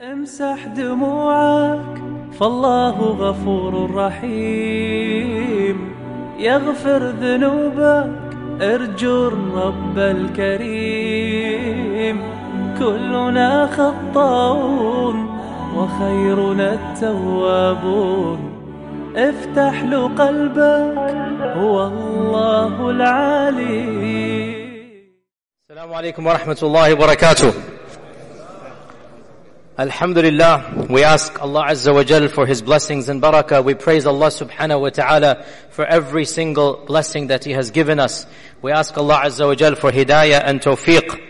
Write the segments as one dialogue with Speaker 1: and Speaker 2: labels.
Speaker 1: امسح دموعك فالله غفور رحيم. يغفر ذنوبك ارجو الرب الكريم. كلنا خطاؤون وخيرنا التوابون. افتح له قلبك هو الله العليم.
Speaker 2: السلام عليكم ورحمة الله وبركاته. Alhamdulillah, we ask Allah Azza wa Jal for His blessings and barakah. We praise Allah subhanahu wa ta'ala for every single blessing that He has given us. We ask Allah Azza wa Jal for hidayah and tawfiq.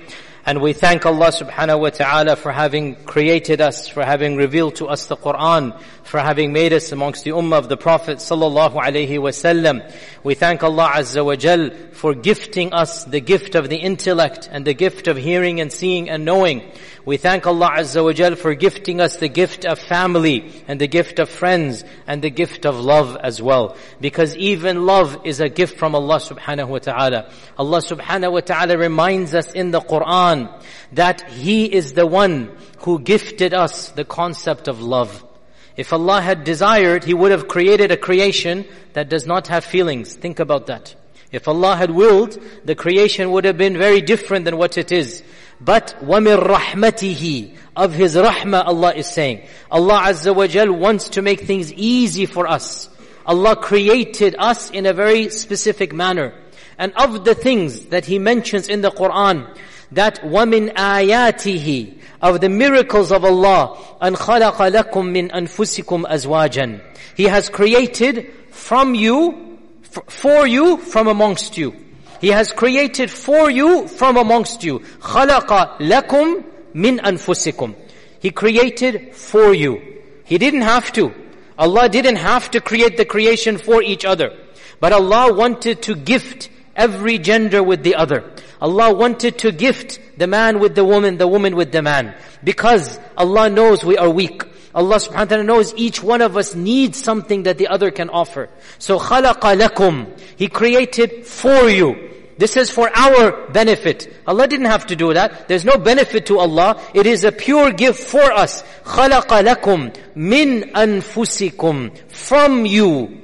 Speaker 2: And we thank Allah subhanahu wa ta'ala for having created us, for having revealed to us the Quran, for having made us amongst the ummah of the Prophet sallallahu alaihi wasallam. We thank Allah azza wa jal for gifting us the gift of the intellect and the gift of hearing and seeing and knowing. We thank Allah azza wa jal for gifting us the gift of family and the gift of friends and the gift of love as well. Because even love is a gift from Allah subhanahu wa ta'ala. Allah subhanahu wa ta'ala reminds us in the Quran that He is the one who gifted us the concept of love. If Allah had desired, He would have created a creation that does not have feelings. Think about that. If Allah had willed, the creation would have been very different than what it is. But وَمِن رَحْمَتِهِ Of His rahmah, Allah is saying. Allah Azza wa Jal wants to make things easy for us. Allah created us in a very specific manner. And of the things that He mentions in the Quran, that وَمِنْ آيَاتِهِ of the miracles of Allah أَنْ خَلَقَ لَكُم مِّنْ أَنفُسِكُمْ أَزْوَاجًا He has created from you, for you, from amongst you. He has created for you from amongst you. خَلَقَ لَكُم مِّنْ أَنفُسِكُمْ He created for you. He didn't have to. Allah didn't have to create the creation for each other. But Allah wanted to gift every gender with the other. Allah wanted to gift the man with the woman, the woman with the man. Because Allah knows we are weak. Allah subhanahu wa ta'ala knows each one of us needs something that the other can offer. So خَلَقَ لَكُمْ He created for you. This is for our benefit. Allah didn't have to do that. There's no benefit to Allah. It is a pure gift for us. خَلَقَ لَكُمْ مِنْ أَنفُسِكُمْ From you.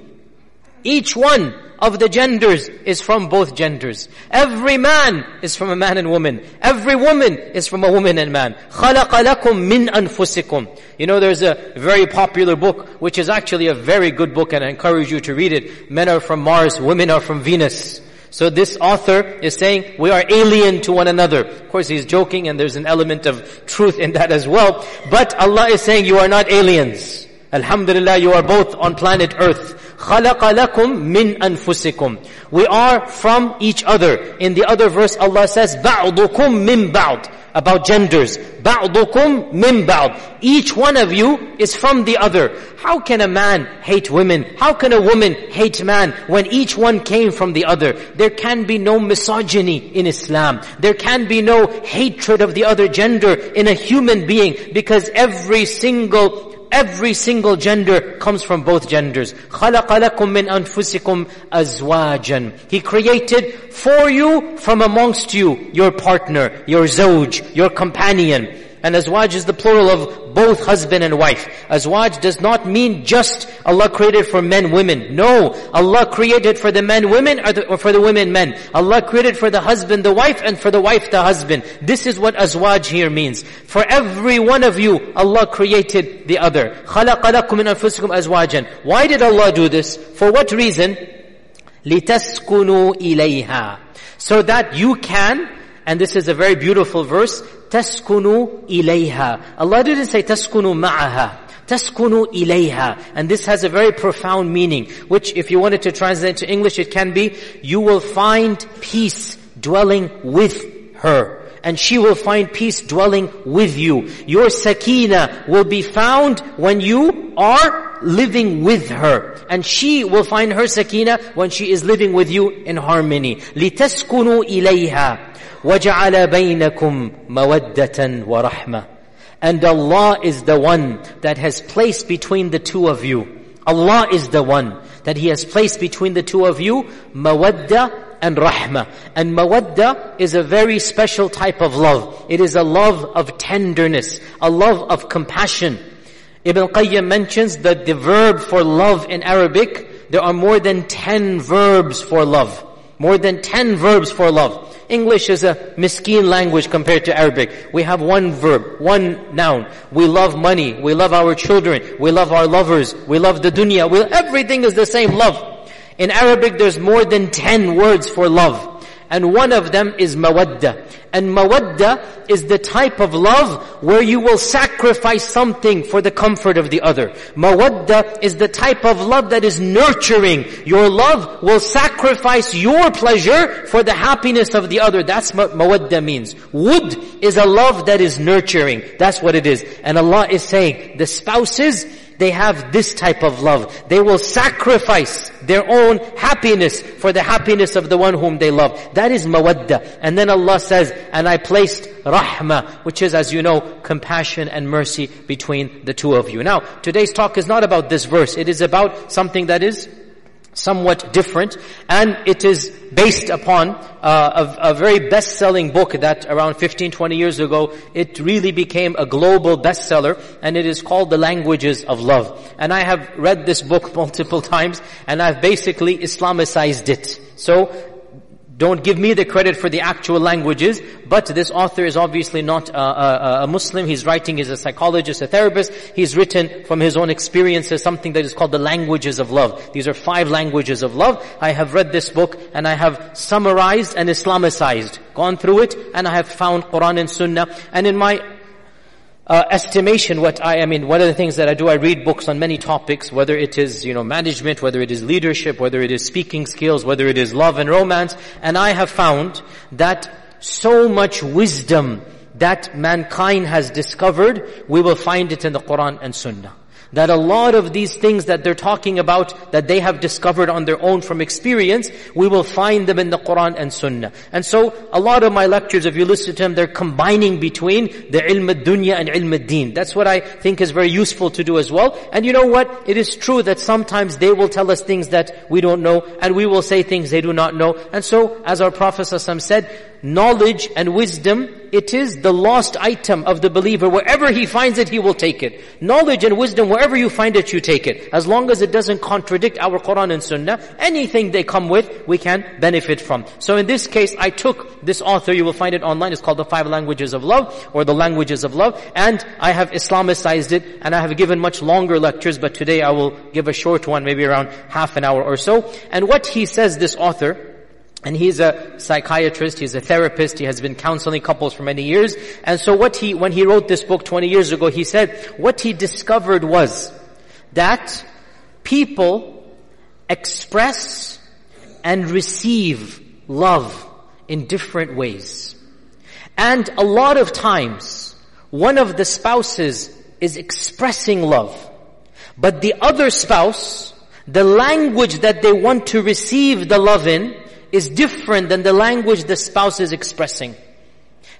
Speaker 2: Each one of the genders is from both genders. Every man is from a man and woman. Every woman is from a woman and man. خَلَقَ لَكُم مِّنْ أَنفُسِكُمْ You know there's a very popular book, which is actually a very good book and I encourage you to read it. Men are from Mars, women are from Venus. So this author is saying we are alien to one another. Of course he's joking and there's an element of truth in that as well. But Allah is saying you are not aliens. Alhamdulillah, you are both on planet earth. خَلَقَ لَكُم مِّنْ أَنفُسِكُمْ We are from each other. In the other verse, Allah says, بَعْضُكُم مِّن بَعْض About genders. بَعْضُكُم مِّن بَعْض Each one of you is from the other. How can a man hate women? How can a woman hate man when each one came from the other? There can be no misogyny in Islam. There can be no hatred of the other gender in a human being because every single Every single gender comes from both genders. خَلَقَ لَكُم مِّنْ أَنفُسِكُمْ أَزْوَاجًا He created for you from amongst you your partner, your zawj, your companion. And azwaj is the plural of both husband and wife. Azwaj does not mean just Allah created for men, women. No. Allah created for the men, women, or, the, or, for the women, men. Allah created for the husband, the wife, and for the wife, the husband. This is what azwaj here means. For every one of you, Allah created the other. خَلَقَ لَكُم مِّنْ أَنفُسِكُمْ أَزْوَاجًا Why did Allah do this? For what reason? لِتَسْكُنُوا إِلَيْهَا So that you can, and this is a very beautiful verse, تَسْكُنُوا إِلَيْهَا Allah didn't say تَسْكُنُوا مَعَهَا تَسْكُنُوا إِلَيْهَا And this has a very profound meaning, which if you wanted to translate to English, it can be, you will find peace dwelling with her and she will find peace dwelling with you. Your sakina will be found when you are living with her. And she will find her sakina when she is living with you in harmony. لِتَسْكُنُوا إِلَيْهَا وَجَعَلَ بَيْنَكُمْ مَوَدَّةً وَرَحْمَةً And Allah is the one that has placed between the two of you. Allah is the one that He has placed between the two of you, mawadda and rahmah. And mawadda is a very special type of love. It is a love of tenderness, a love of compassion. Ibn Qayyim mentions that the verb for love in Arabic, there are more than 10 verbs for love. More than 10 verbs for love. English is a miskeen language compared to Arabic. We have one verb, one noun. We love money. We love our children. We love our lovers. We love the dunya. We, everything is the same love. In Arabic, there's more than 10 words for love. And one of them is mawadda. And mawadda is the type of love where you will sacrifice something for the comfort of the other. Mawadda is the type of love that is nurturing. Your love will sacrifice your pleasure for the happiness of the other. That's what mawadda means. Wudd is a love that is nurturing. That's what it is. And Allah is saying, the spouses, they have this type of love. They will sacrifice their own happiness for the happiness of the one whom they love. That is mawadda. And then Allah says, and I placed rahma, which is, as you know, compassion and mercy between the two of you. Now, today's talk is not about this verse. It is about something that is somewhat different. And it is based upon uh, a, a, very best-selling book that around 15 20 years ago it really became a global bestseller and it is called the languages of love. And i have read this book multiple times and i've basically islamicized it. So don't give me the credit for the actual languages, but this author is obviously not a, a, a, Muslim. He's writing, he's a psychologist, a therapist. He's written from his own experiences something that is called the languages of love. These are five languages of love. I have read this book and I have summarized and Islamicized, gone through it, and I have found Quran and Sunnah. And in my uh, estimation what I, I mean, one of the things that I do, I read books on many topics, whether it is, you know, management, whether it is leadership, whether it is speaking skills, whether it is love and romance, and I have found that so much wisdom that mankind has discovered, we will find it in the Quran and Sunnah that a lot of these things that they're talking about that they have discovered on their own from experience, we will find them in the Quran and Sunnah. And so a lot of my lectures, if you listen to them, they're combining between the ilm dunya and ilm ad-din. That's what I think is very useful to do as well. And you know what? It is true that sometimes they will tell us things that we don't know and we will say things they do not know. And so, as our Prophet Sallallahu Alaihi Wasallam said, knowledge and wisdom, it is the lost item of the believer. Wherever he finds it, he will take it. Knowledge and wisdom, wherever you find it, you take it. As long as it doesn't contradict our Quran and Sunnah, anything they come with, we can benefit from. So in this case, I took this author, you will find it online, it's called The Five Languages of Love, or The Languages of Love, and I have Islamicized it, and I have given much longer lectures, but today I will give a short one, maybe around half an hour or so. And what he says, this author, and he's a psychiatrist, he's a therapist, he has been counseling couples for many years. And so what he, when he wrote this book 20 years ago, he said, what he discovered was that people express and receive love in different ways. And a lot of times, one of the spouses is expressing love, but the other spouse, the language that they want to receive the love in, is different than the language the spouse is expressing.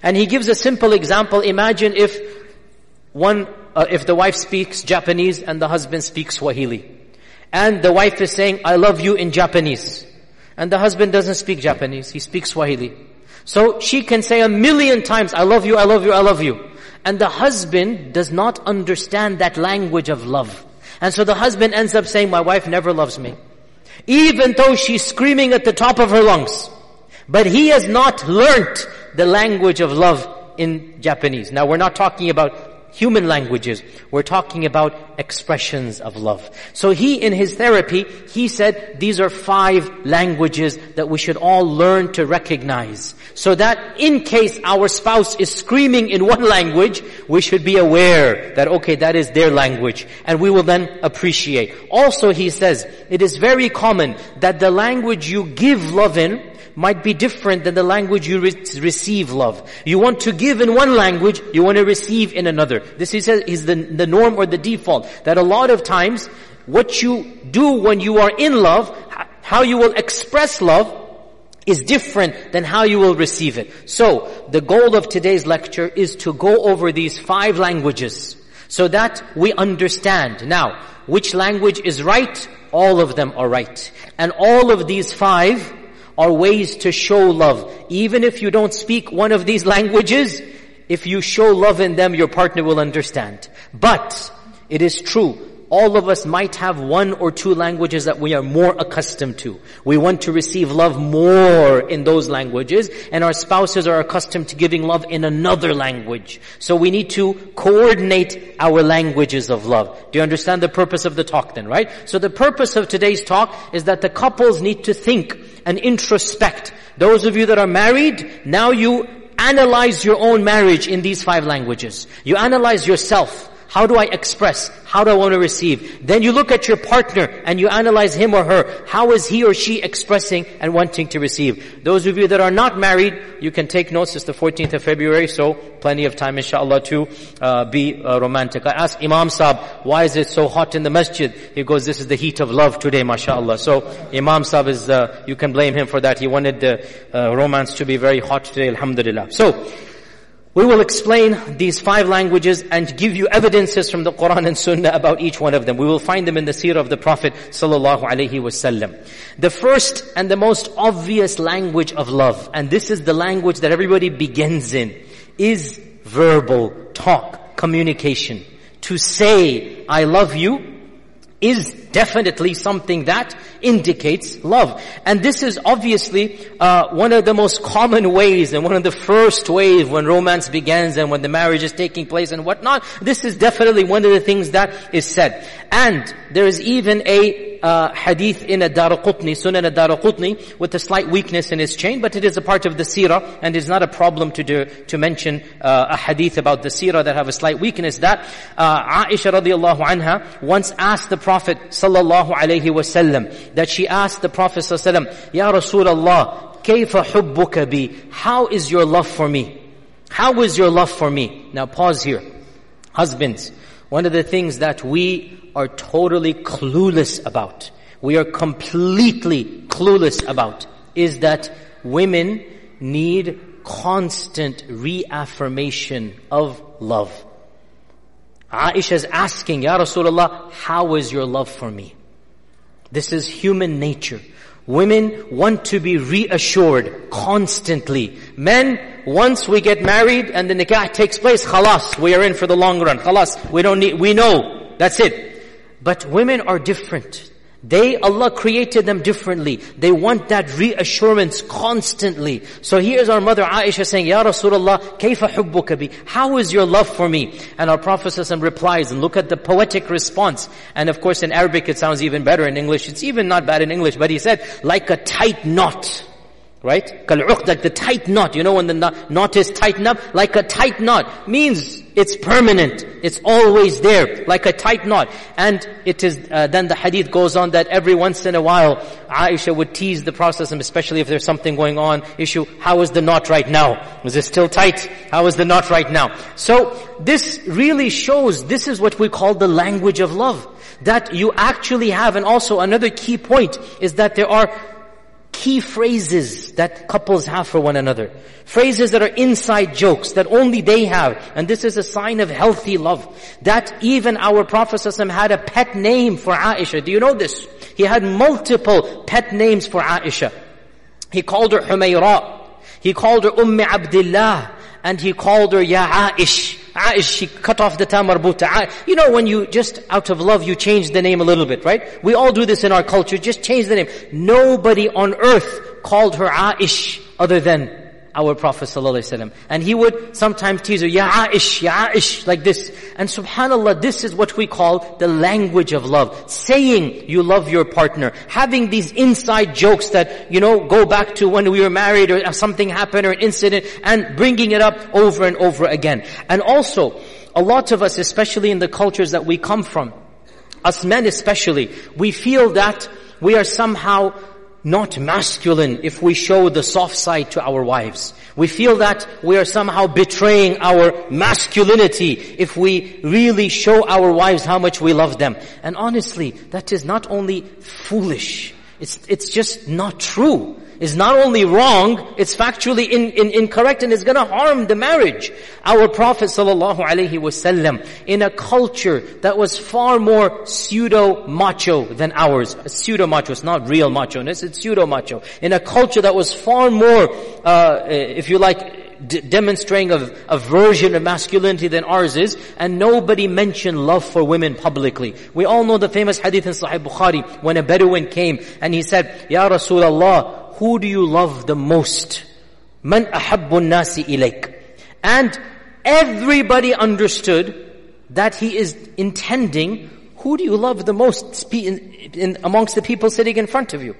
Speaker 2: And he gives a simple example. Imagine if one, uh, if the wife speaks Japanese and the husband speaks Swahili. And the wife is saying, I love you in Japanese. And the husband doesn't speak Japanese, he speaks Swahili. So she can say a million times, I love you, I love you, I love you. And the husband does not understand that language of love. And so the husband ends up saying, my wife never loves me even though she's screaming at the top of her lungs. But he has not learnt the language of love in Japanese. Now we're not talking about human languages. We're talking about expressions of love. So he, in his therapy, he said these are five languages that we should all learn to recognize. So that in case our spouse is screaming in one language, we should be aware that okay, that is their language. And we will then appreciate. Also he says, it is very common that the language you give love in might be different than the language you re- receive love. You want to give in one language, you want to receive in another. This is, is the, the norm or the default. That a lot of times, what you do when you are in love, how you will express love, is different than how you will receive it. So, the goal of today's lecture is to go over these five languages so that we understand. Now, which language is right? All of them are right. And all of these five are ways to show love. Even if you don't speak one of these languages, if you show love in them, your partner will understand. But, it is true, all of us might have one or two languages that we are more accustomed to. We want to receive love more in those languages, and our spouses are accustomed to giving love in another language. So we need to coordinate our languages of love. Do you understand the purpose of the talk then, right? So the purpose of today's talk is that the couples need to think and introspect. Those of you that are married, now you analyze your own marriage in these five languages. You analyze yourself. How do I express? How do I want to receive? Then you look at your partner and you analyze him or her. How is he or she expressing and wanting to receive? Those of you that are not married, you can take notes. It's the 14th of February, so plenty of time inshallah to uh, be uh, romantic. I asked Imam Saab, why is it so hot in the masjid? He goes, this is the heat of love today, mashallah. So Imam Saab is, uh, you can blame him for that. He wanted the uh, romance to be very hot today, alhamdulillah. So, we will explain these five languages and give you evidences from the Quran and Sunnah about each one of them. We will find them in the seerah of the Prophet sallallahu alaihi wasallam. The first and the most obvious language of love, and this is the language that everybody begins in, is verbal talk, communication. To say, I love you, is definitely something that indicates love. And this is obviously uh, one of the most common ways and one of the first ways when romance begins and when the marriage is taking place and whatnot. This is definitely one of the things that is said. And there is even a uh, hadith in a Daraqutni, Sunan al-Daraqutni, with a slight weakness in its chain, but it is a part of the seerah, and it's not a problem to do, to mention uh, a hadith about the seerah that have a slight weakness, that uh, Aisha radiallahu anha once asked the Prophet sallallahu alayhi wasallam, that she asked the Prophet sallallahu alayhi wasallam, Ya Rasulullah, kayfa hubbuka bi? How is your love for me? How is your love for me? Now pause here. Husbands, one of the things that we are totally clueless about, we are completely clueless about, is that women need constant reaffirmation of love. Aisha is asking, Ya Rasulullah, how is your love for me? This is human nature. Women want to be reassured constantly. Men, once we get married and the nikah takes place, khalas, we are in for the long run. Khalas, we don't need, we know. That's it. But women are different. They, Allah created them differently. They want that reassurance constantly. So here's our mother Aisha saying, Ya Rasulullah, kayfa hubbuka bi? How is your love for me? And our Prophet replies, and look at the poetic response. And of course in Arabic it sounds even better in English. It's even not bad in English, but he said, like a tight knot. Right? like the tight knot. You know when the knot is tightened up? Like a tight knot. Means it's permanent. It's always there. Like a tight knot. And it is, uh, then the hadith goes on that every once in a while, Aisha would tease the Prophet especially if there's something going on, issue, how is the knot right now? Is it still tight? How is the knot right now? So, this really shows, this is what we call the language of love. That you actually have, and also another key point is that there are key phrases that couples have for one another. Phrases that are inside jokes that only they have. And this is a sign of healthy love. That even our Prophet had a pet name for Aisha. Do you know this? He had multiple pet names for Aisha. He called her Humayra. He called her Umm Abdullah. And he called her Ya Aish. Aish, she cut off the ta marbuta. You know when you just out of love you change the name a little bit, right? We all do this in our culture, just change the name. Nobody on earth called her Aish other than our Prophet ﷺ. And he would sometimes tease her, Ya Aish, Ya Aish, like this. And subhanAllah, this is what we call the language of love. Saying you love your partner. Having these inside jokes that, you know, go back to when we were married or something happened or an incident and bringing it up over and over again. And also, a lot of us, especially in the cultures that we come from, us men especially, we feel that we are somehow not masculine if we show the soft side to our wives. We feel that we are somehow betraying our masculinity if we really show our wives how much we love them. And honestly, that is not only foolish, It's, it's just not true. It's not only wrong, it's factually in, in, incorrect and it's gonna harm the marriage. Our Prophet sallallahu alaihi wasallam, in a culture that was far more pseudo-macho than ours, pseudo-macho, it's not real macho-ness, it's pseudo-macho. In a culture that was far more, uh, if you like, d- demonstrating a, a version of masculinity than ours is, and nobody mentioned love for women publicly. We all know the famous hadith in Sahih Bukhari when a Bedouin came and he said, Ya Rasulullah, who do you love the most? Man ahabbu nasi ilayk. And everybody understood that he is intending, who do you love the most in, in, amongst the people sitting in front of you?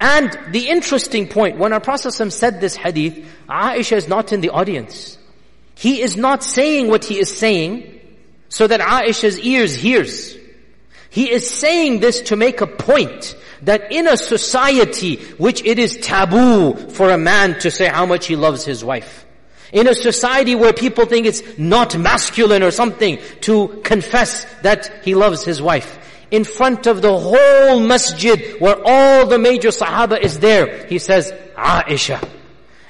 Speaker 2: And the interesting point, when our Prophet said this hadith, Aisha is not in the audience. He is not saying what he is saying so that Aisha's ears hears. He is saying this to make a point that in a society which it is taboo for a man to say how much he loves his wife, in a society where people think it's not masculine or something to confess that he loves his wife, in front of the whole masjid where all the major sahaba is there. He says, Aisha.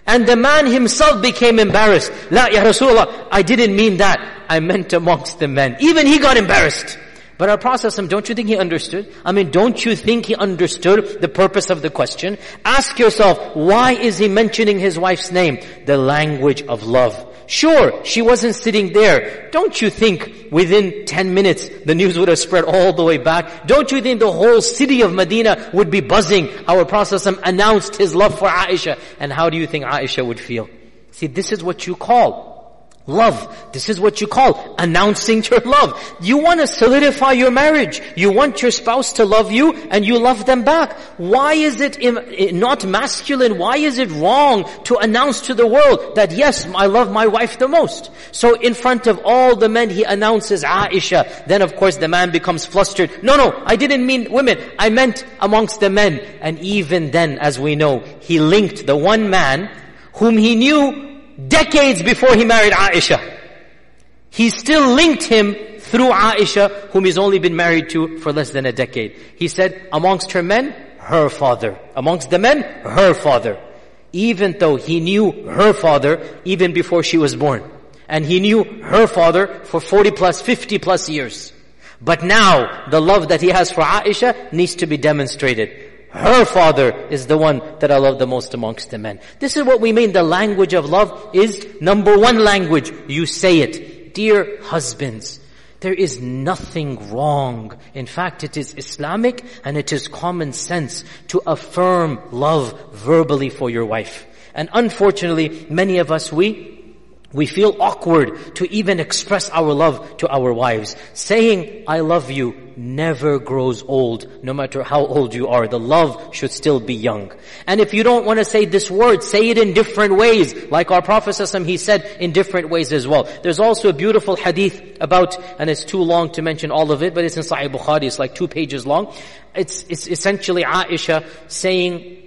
Speaker 2: And the man himself became embarrassed. La ya Rasulullah, I didn't mean that. I meant amongst the men. Even he got embarrassed. But our Prophet, don't you think he understood? I mean, don't you think he understood the purpose of the question? Ask yourself, why is he mentioning his wife's name? The language of love. Sure, she wasn't sitting there. Don't you think within 10 minutes the news would have spread all the way back? Don't you think the whole city of Medina would be buzzing? Our Prophet announced his love for Aisha. And how do you think Aisha would feel? See, this is what you call Love. This is what you call announcing your love. You want to solidify your marriage. You want your spouse to love you and you love them back. Why is it not masculine? Why is it wrong to announce to the world that yes, I love my wife the most? So in front of all the men he announces Aisha. Then of course the man becomes flustered. No, no, I didn't mean women. I meant amongst the men. And even then, as we know, he linked the one man whom he knew decades before he married Aisha. He still linked him through Aisha, whom he's only been married to for less than a decade. He said, amongst her men, her father. Amongst the men, her father. Even though he knew her father even before she was born. And he knew her father for 40 plus, 50 plus years. But now, the love that he has for Aisha needs to be demonstrated her father is the one that I love the most amongst the men. This is what we mean the language of love is number one language. You say it. Dear husbands, there is nothing wrong. In fact, it is Islamic and it is common sense to affirm love verbally for your wife. And unfortunately, many of us, we we feel awkward to even express our love to our wives. Saying, I love you never grows old, no matter how old you are. The love should still be young. And if you don't want to say this word, say it in different ways. Like our Prophet he said in different ways as well. There's also a beautiful hadith about, and it's too long to mention all of it, but it's in Sahih Bukhari, it's like two pages long. It's, it's essentially Aisha saying,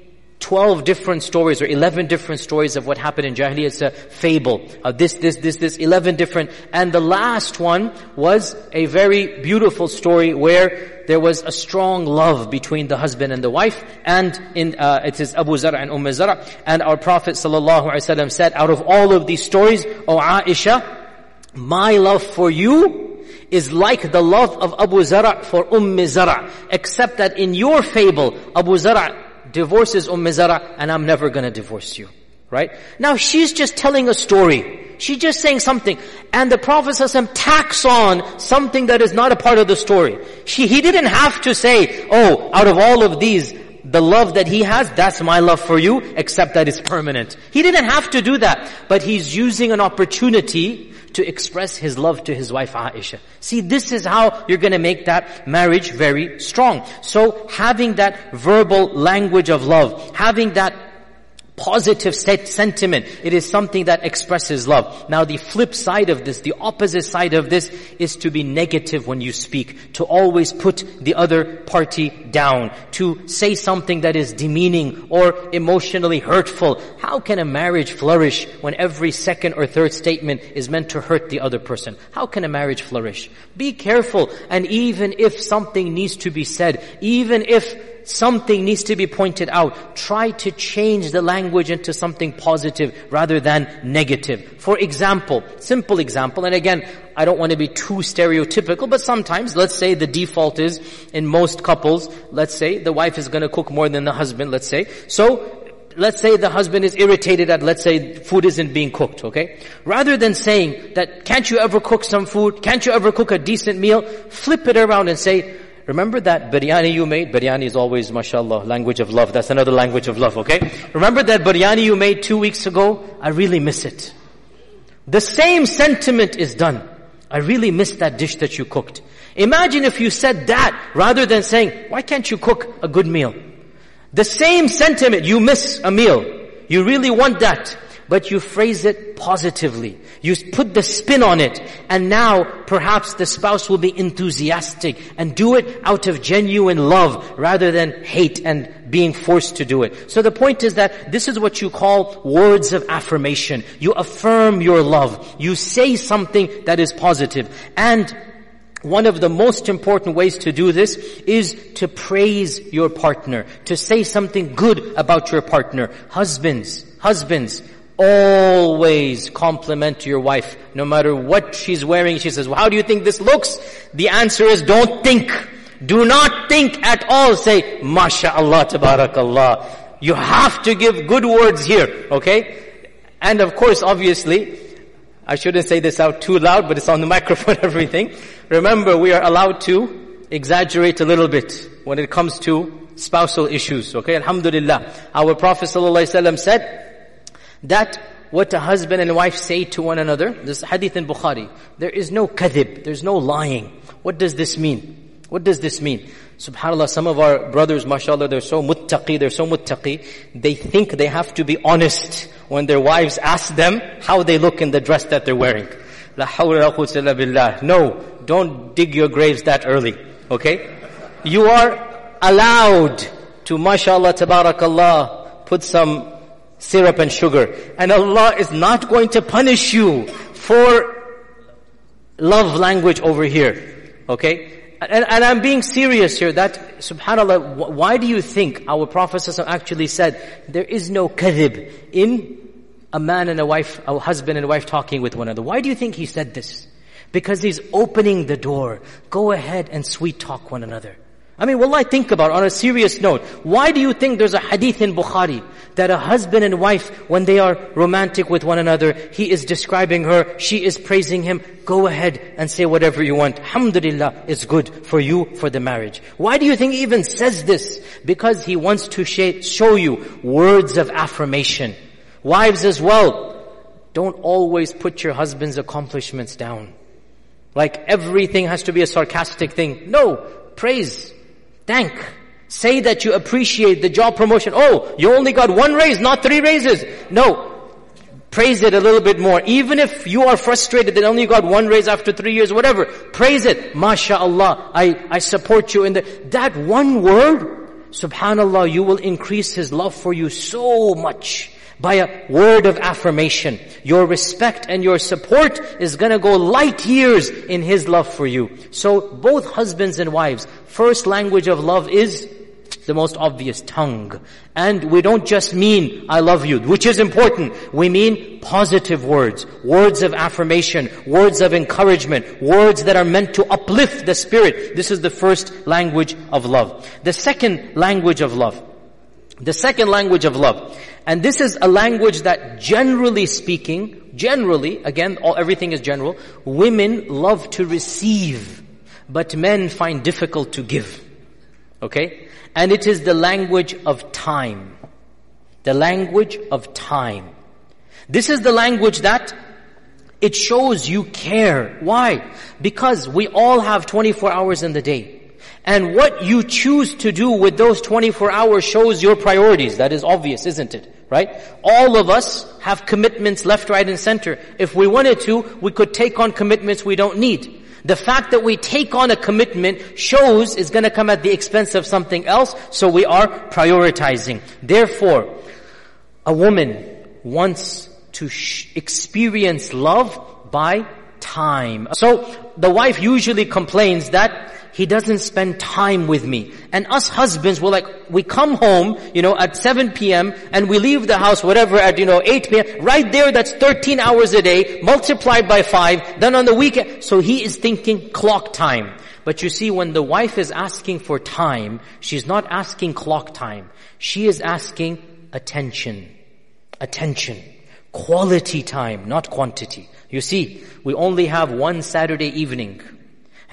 Speaker 2: 12 different stories or 11 different stories of what happened in Jahiliyyah. It's a fable. Uh, this, this, this, this, 11 different. And the last one was a very beautiful story where there was a strong love between the husband and the wife. And in, uh, it is Abu Zara and Umm Zara. And our Prophet ﷺ said, out of all of these stories, O Aisha, my love for you is like the love of Abu Zara for Umm Zara. Except that in your fable, Abu Zara divorces Umm Zara and I'm never gonna divorce you. Right? Now she's just telling a story. She's just saying something. And the Prophet tacks on something that is not a part of the story. She, he didn't have to say, oh, out of all of these, the love that he has, that's my love for you, except that it's permanent. He didn't have to do that. But he's using an opportunity to express his love to his wife Aisha. See, this is how you're gonna make that marriage very strong. So having that verbal language of love, having that positive sentiment. It is something that expresses love. Now the flip side of this, the opposite side of this is to be negative when you speak, to always put the other party down, to say something that is demeaning or emotionally hurtful. How can a marriage flourish when every second or third statement is meant to hurt the other person? How can a marriage flourish? Be careful and even if something needs to be said, even if something needs to be pointed out, try to change the language into something positive rather than negative. For example, simple example, and again, I don't want to be too stereotypical, but sometimes, let's say the default is, in most couples, let's say the wife is going to cook more than the husband, let's say. So, let's say the husband is irritated at, let's say, food isn't being cooked, okay? Rather than saying that, can't you ever cook some food? Can't you ever cook a decent meal? Flip it around and say, remember that biryani you made? Biryani is always, mashallah, language of love. That's another language of love, okay? Remember that biryani you made two weeks ago? I really miss it. The same sentiment is done. I really miss that dish that you cooked. Imagine if you said that rather than saying, why can't you cook a good meal? The same sentiment, you miss a meal. You really want that. But you phrase it positively. You put the spin on it. And now perhaps the spouse will be enthusiastic and do it out of genuine love rather than hate and being forced to do it. So the point is that this is what you call words of affirmation. You affirm your love. You say something that is positive. And one of the most important ways to do this is to praise your partner, to say something good about your partner. Husbands, husbands, always compliment your wife. No matter what she's wearing, she says, well, how do you think this looks? The answer is don't think. Do not think at all. Say, MashaAllah, Tabarakallah. You have to give good words here, okay? And of course, obviously, I shouldn't say this out too loud, but it's on the microphone, everything. Remember, we are allowed to exaggerate a little bit when it comes to spousal issues. Okay, Alhamdulillah. Our Prophet ﷺ said that what a husband and wife say to one another, this hadith in Bukhari, there is no kadhib, there's no lying. What does this mean? What does this mean? Subhanallah, some of our brothers, mashallah, they're so muttaqi, they're so muttaqi, they think they have to be honest when their wives ask them how they look in the dress that they're wearing. La hawla. No, don't dig your graves that early. Okay? You are allowed to, mashallah, tabarakallah, put some syrup and sugar. And Allah is not going to punish you for love language over here. Okay? And, and, I'm being serious here that, subhanAllah, why do you think our Prophet actually said, there is no kadhib in a man and a wife, a husband and a wife talking with one another. Why do you think he said this? Because he's opening the door. Go ahead and sweet talk one another. I mean, will I think about on a serious note. Why do you think there's a hadith in Bukhari that a husband and wife, when they are romantic with one another, he is describing her, she is praising him. Go ahead and say whatever you want. Alhamdulillah, is good for you for the marriage. Why do you think he even says this? Because he wants to show you words of affirmation. Wives as well, don't always put your husband's accomplishments down. Like everything has to be a sarcastic thing. No, praise, thank. Say that you appreciate the job promotion. Oh, you only got one raise, not three raises. No. Praise it a little bit more. Even if you are frustrated that only you got one raise after three years, whatever. Praise it. MashaAllah. I, I support you in the, that one word, subhanallah, you will increase his love for you so much by a word of affirmation. Your respect and your support is gonna go light years in His love for you. So both husbands and wives, first language of love is the most obvious tongue. And we don't just mean, I love you, which is important. We mean positive words, words of affirmation, words of encouragement, words that are meant to uplift the spirit. This is the first language of love. The second language of love the second language of love. And this is a language that generally speaking, generally, again, all, everything is general, women love to receive, but men find difficult to give. Okay? And it is the language of time. The language of time. This is the language that it shows you care. Why? Because we all have 24 hours in the day. And what you choose to do with those 24 hours shows your priorities. That is obvious, isn't it? Right? All of us have commitments left, right, and center. If we wanted to, we could take on commitments we don't need. The fact that we take on a commitment shows is going to come at the expense of something else, so we are prioritizing. Therefore, a woman wants to experience love by time. So the wife usually complains that he doesn't spend time with me. And us husbands, we're like, we come home, you know, at 7 p.m. and we leave the house, whatever, at, you know, 8 p.m. Right there, that's 13 hours a day, multiplied by 5. Then on the weekend, so he is thinking clock time. But you see, when the wife is asking for time, she's not asking clock time. She is asking attention. Attention. Quality time, not quantity. You see, we only have one Saturday evening.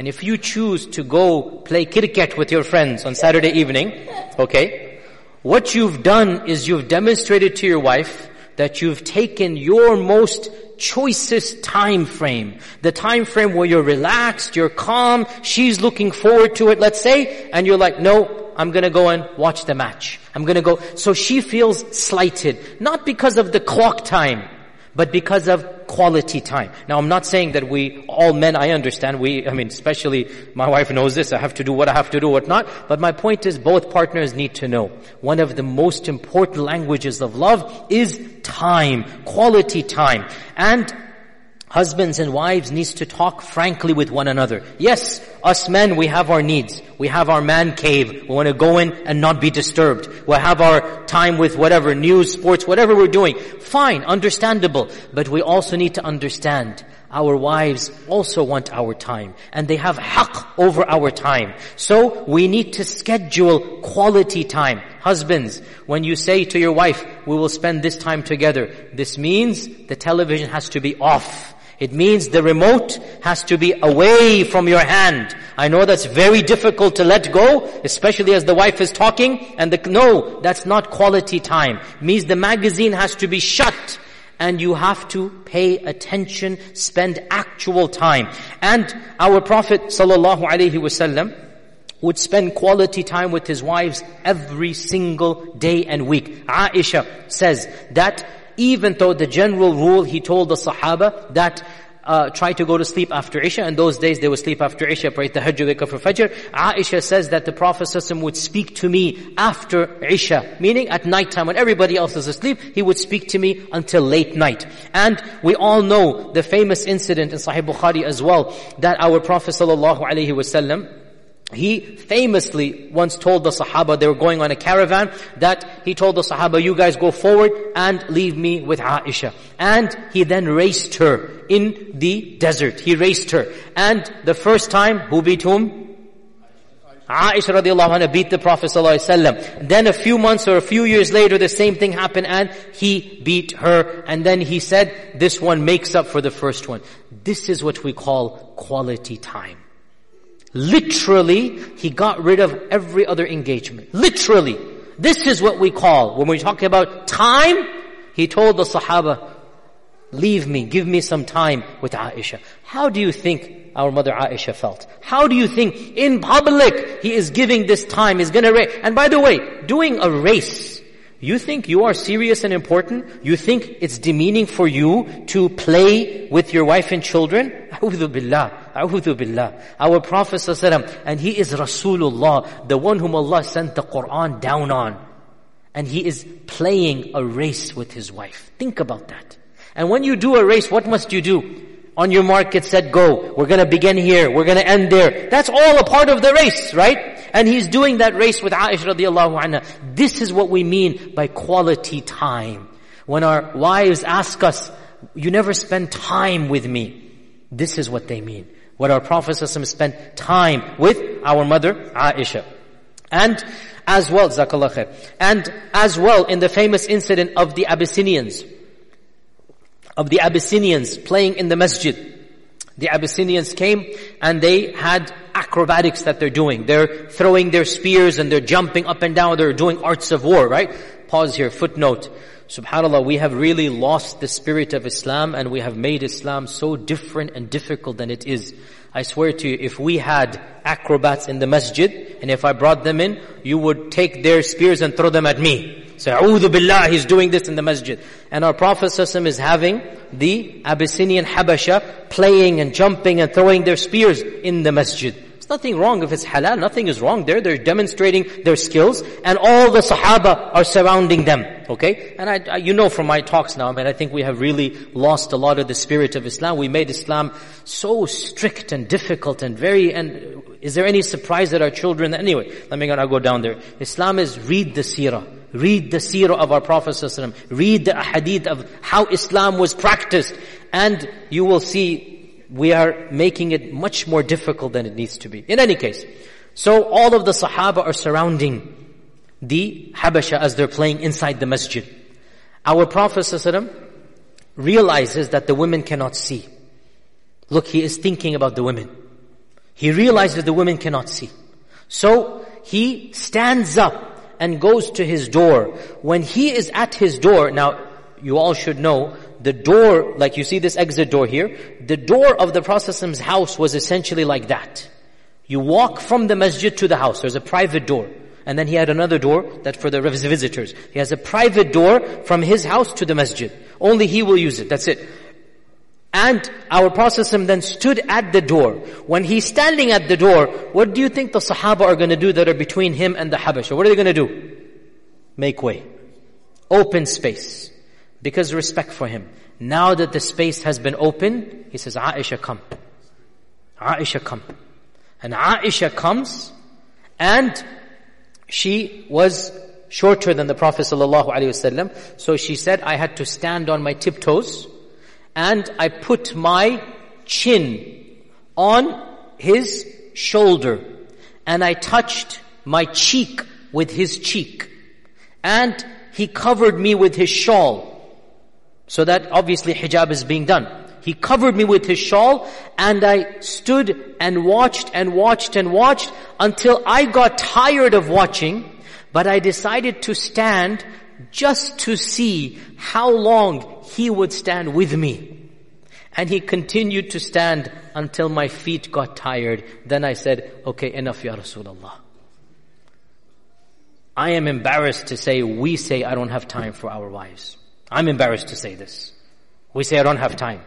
Speaker 2: And if you choose to go play cricket with your friends on Saturday evening, okay, what you've done is you've demonstrated to your wife that you've taken your most choicest time frame. The time frame where you're relaxed, you're calm, she's looking forward to it, let's say, and you're like, no, I'm gonna go and watch the match. I'm gonna go. So she feels slighted. Not because of the clock time, but because of quality time. Now I'm not saying that we, all men, I understand, we, I mean, especially my wife knows this, I have to do what I have to do, what not. But my point is both partners need to know. One of the most important languages of love is time, quality time. And Husbands and wives needs to talk frankly with one another. Yes, us men, we have our needs. We have our man cave. We want to go in and not be disturbed. we have our time with whatever, news, sports, whatever we're doing. Fine, understandable. But we also need to understand our wives also want our time and they have haqq over our time. So we need to schedule quality time. Husbands, when you say to your wife, we will spend this time together, this means the television has to be off. It means the remote has to be away from your hand. I know that's very difficult to let go, especially as the wife is talking, and the, no, that's not quality time. It means the magazine has to be shut, and you have to pay attention, spend actual time. And our Prophet sallallahu alaihi wasallam, would spend quality time with his wives every single day and week. Aisha says that even though the general rule, he told the Sahaba that uh, try to go to sleep after Isha. In those days, they would sleep after Isha, pray Tahajjud, wake up for Fajr. Aisha says that the Prophet ﷺ would speak to me after Isha, meaning at night time when everybody else is asleep, he would speak to me until late night. And we all know the famous incident in Sahih Bukhari as well, that our Prophet ﷺ he famously once told the Sahaba, they were going on a caravan, that he told the Sahaba, you guys go forward and leave me with Aisha. And he then raced her in the desert. He raced her. And the first time, who beat whom? Aisha radiallahu anha beat the Prophet ﷺ. Then a few months or a few years later, the same thing happened and he beat her. And then he said, this one makes up for the first one. This is what we call quality time. Literally, he got rid of every other engagement. Literally. This is what we call, when we're talking about time, he told the Sahaba, leave me, give me some time with Aisha. How do you think our mother Aisha felt? How do you think in public he is giving this time, he's gonna race? And by the way, doing a race, you think you are serious and important? You think it's demeaning for you to play with your wife and children? Billah. A'udhu billah. Our Prophet and he is Rasulullah, the one whom Allah sent the Quran down on. And he is playing a race with his wife. Think about that. And when you do a race, what must you do? On your mark, get set, go. We're gonna begin here. We're gonna end there. That's all a part of the race, right? And he's doing that race with Aisha radiallahu anha. This is what we mean by quality time. When our wives ask us, you never spend time with me. This is what they mean. What our Prophet spent time with our mother Aisha. And as well, Zakallah khair. And as well in the famous incident of the Abyssinians. Of the Abyssinians playing in the masjid. The Abyssinians came and they had acrobatics that they're doing. They're throwing their spears and they're jumping up and down. They're doing arts of war, right? Pause here, footnote. Subhanallah, we have really lost the spirit of Islam and we have made Islam so different and difficult than it is. I swear to you, if we had acrobats in the masjid, and if I brought them in, you would take their spears and throw them at me. Say, A'udhu Billah, he's doing this in the masjid. And our Prophet is having the Abyssinian Habasha playing and jumping and throwing their spears in the masjid. Nothing wrong if it's halal, nothing is wrong there. They're demonstrating their skills and all the Sahaba are surrounding them. Okay? And I, I, you know from my talks now, I mean, I think we have really lost a lot of the spirit of Islam. We made Islam so strict and difficult and very, and is there any surprise that our children, anyway, let me go down there. Islam is read the seerah. Read the seerah of our Prophet ﷺ. Read the hadith of how Islam was practiced. And you will see we are making it much more difficult than it needs to be. In any case, so all of the Sahaba are surrounding the Habasha as they're playing inside the masjid. Our Prophet realizes that the women cannot see. Look, he is thinking about the women. He realizes that the women cannot see. So he stands up and goes to his door. When he is at his door, now you all should know the door, like you see this exit door here, the door of the Prophet's house was essentially like that. You walk from the masjid to the house. There's a private door. And then he had another door that for the visitors. He has a private door from his house to the masjid. Only he will use it. That's it. And our Prophet then stood at the door. When he's standing at the door, what do you think the Sahaba are going to do that are between him and the Habasha? What are they going to do? Make way. Open space because respect for him. Now that the space has been opened, he says, Aisha come. Aisha come. And Aisha comes and she was shorter than the Prophet ﷺ. So she said, I had to stand on my tiptoes and I put my chin on his shoulder and I touched my cheek with his cheek and he covered me with his shawl so that obviously hijab is being done. He covered me with his shawl and I stood and watched and watched and watched until I got tired of watching, but I decided to stand just to see how long he would stand with me. And he continued to stand until my feet got tired. Then I said, okay, enough ya Rasulullah. I am embarrassed to say, we say I don't have time for our wives. I'm embarrassed to say this. We say I don't have time.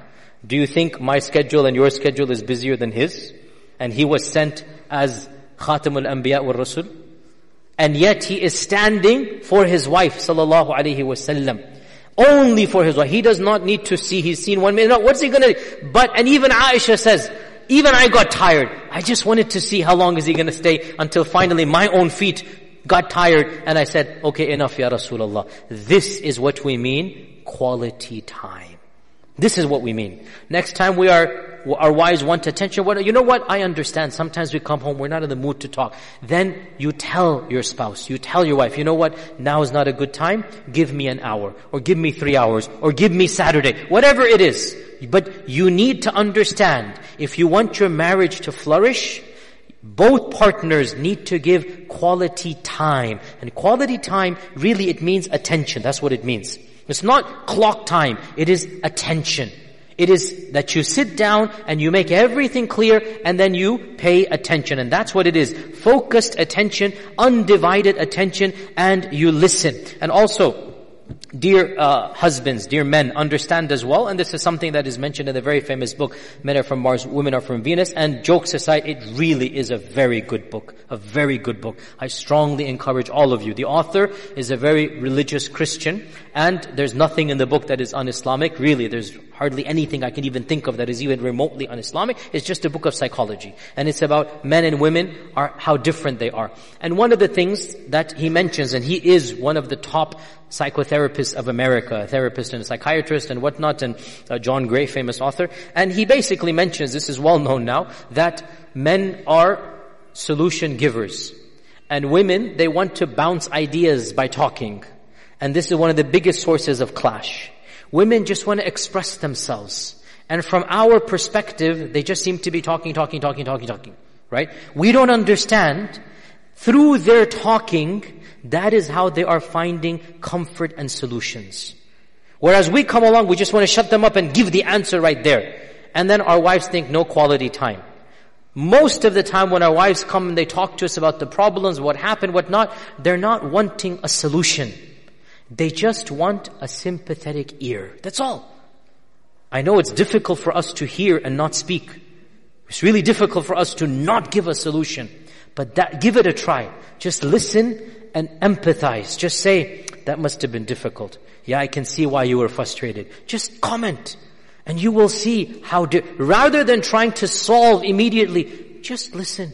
Speaker 2: Do you think my schedule and your schedule is busier than his? And he was sent as Khatamul Anbiya wal Rasul. And yet he is standing for his wife sallallahu alaihi wasallam. Only for his wife. He does not need to see. He's seen one minute. What's he gonna, do? but, and even Aisha says, even I got tired. I just wanted to see how long is he gonna stay until finally my own feet got tired, and I said, okay, enough, Ya Rasulullah. This is what we mean, quality time. This is what we mean. Next time we are, our wives want attention, what, you know what? I understand. Sometimes we come home, we're not in the mood to talk. Then you tell your spouse, you tell your wife, you know what? Now is not a good time. Give me an hour, or give me three hours, or give me Saturday. Whatever it is. But you need to understand, if you want your marriage to flourish, both partners need to give quality time. And quality time, really it means attention. That's what it means. It's not clock time. It is attention. It is that you sit down and you make everything clear and then you pay attention. And that's what it is. Focused attention, undivided attention, and you listen. And also, Dear uh, husbands, dear men, understand as well, and this is something that is mentioned in the very famous book, Men Are From Mars, Women Are From Venus, and jokes aside, it really is a very good book, a very good book. I strongly encourage all of you. The author is a very religious Christian, and there's nothing in the book that is un-Islamic, really, there's hardly anything I can even think of that is even remotely un-Islamic. It's just a book of psychology. And it's about men and women are, how different they are. And one of the things that he mentions, and he is one of the top psychotherapists of America, a therapist and a psychiatrist and whatnot, and uh, John Gray, famous author. And he basically mentions, this is well known now, that men are solution givers. And women, they want to bounce ideas by talking. And this is one of the biggest sources of clash. Women just want to express themselves. And from our perspective, they just seem to be talking, talking, talking, talking, talking. Right? We don't understand through their talking, that is how they are finding comfort and solutions. Whereas we come along, we just want to shut them up and give the answer right there. And then our wives think no quality time. Most of the time when our wives come and they talk to us about the problems, what happened, what not, they're not wanting a solution. They just want a sympathetic ear. That's all. I know it's difficult for us to hear and not speak. It's really difficult for us to not give a solution. But that, give it a try. Just listen and empathize. Just say, that must have been difficult. Yeah, I can see why you were frustrated. Just comment. And you will see how, di- rather than trying to solve immediately, just listen.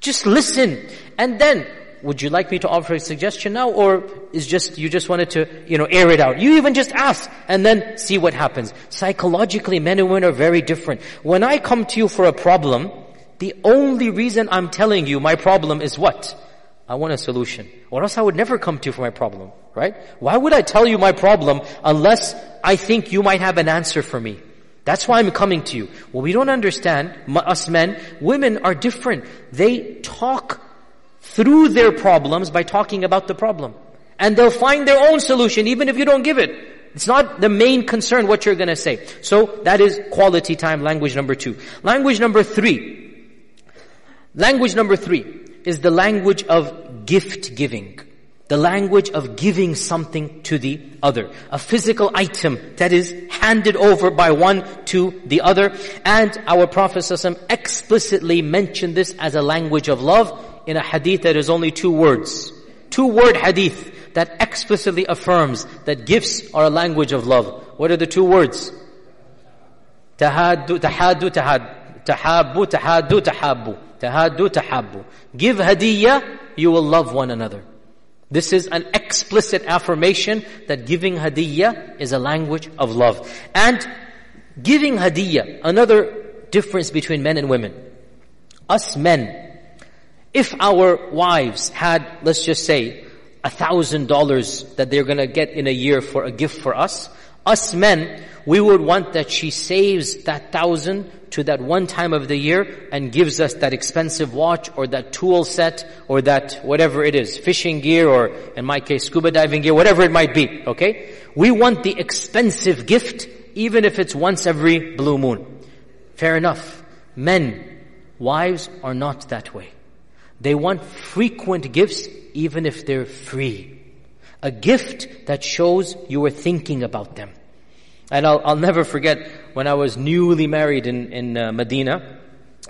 Speaker 2: Just listen. And then, would you like me to offer a suggestion now or is just, you just wanted to, you know, air it out? You even just ask and then see what happens. Psychologically, men and women are very different. When I come to you for a problem, the only reason I'm telling you my problem is what? I want a solution. Or else I would never come to you for my problem, right? Why would I tell you my problem unless I think you might have an answer for me? That's why I'm coming to you. Well, we don't understand, us men, women are different. They talk through their problems by talking about the problem. And they'll find their own solution even if you don't give it. It's not the main concern what you're gonna say. So that is quality time, language number two. Language number three. Language number three is the language of gift giving. The language of giving something to the other. A physical item that is handed over by one to the other. And our Prophet explicitly mentioned this as a language of love in a hadith that is only two words. Two word hadith that explicitly affirms that gifts are a language of love. What are the two words? Tahaddu, tahaddu, tahad, tahabbu, tahaddu, tahabbu. Tahaddu, tahabbu. Give hadiyah, you will love one another. This is an explicit affirmation that giving hadiyah is a language of love. And giving hadiyah, another difference between men and women. Us men, if our wives had, let's just say, a thousand dollars that they're gonna get in a year for a gift for us, us men, we would want that she saves that thousand to that one time of the year and gives us that expensive watch or that tool set or that whatever it is, fishing gear or in my case scuba diving gear, whatever it might be, okay? We want the expensive gift even if it's once every blue moon. Fair enough. Men, wives are not that way. They want frequent gifts even if they're free. A gift that shows you were thinking about them. And I'll, I'll never forget when I was newly married in, in uh, Medina,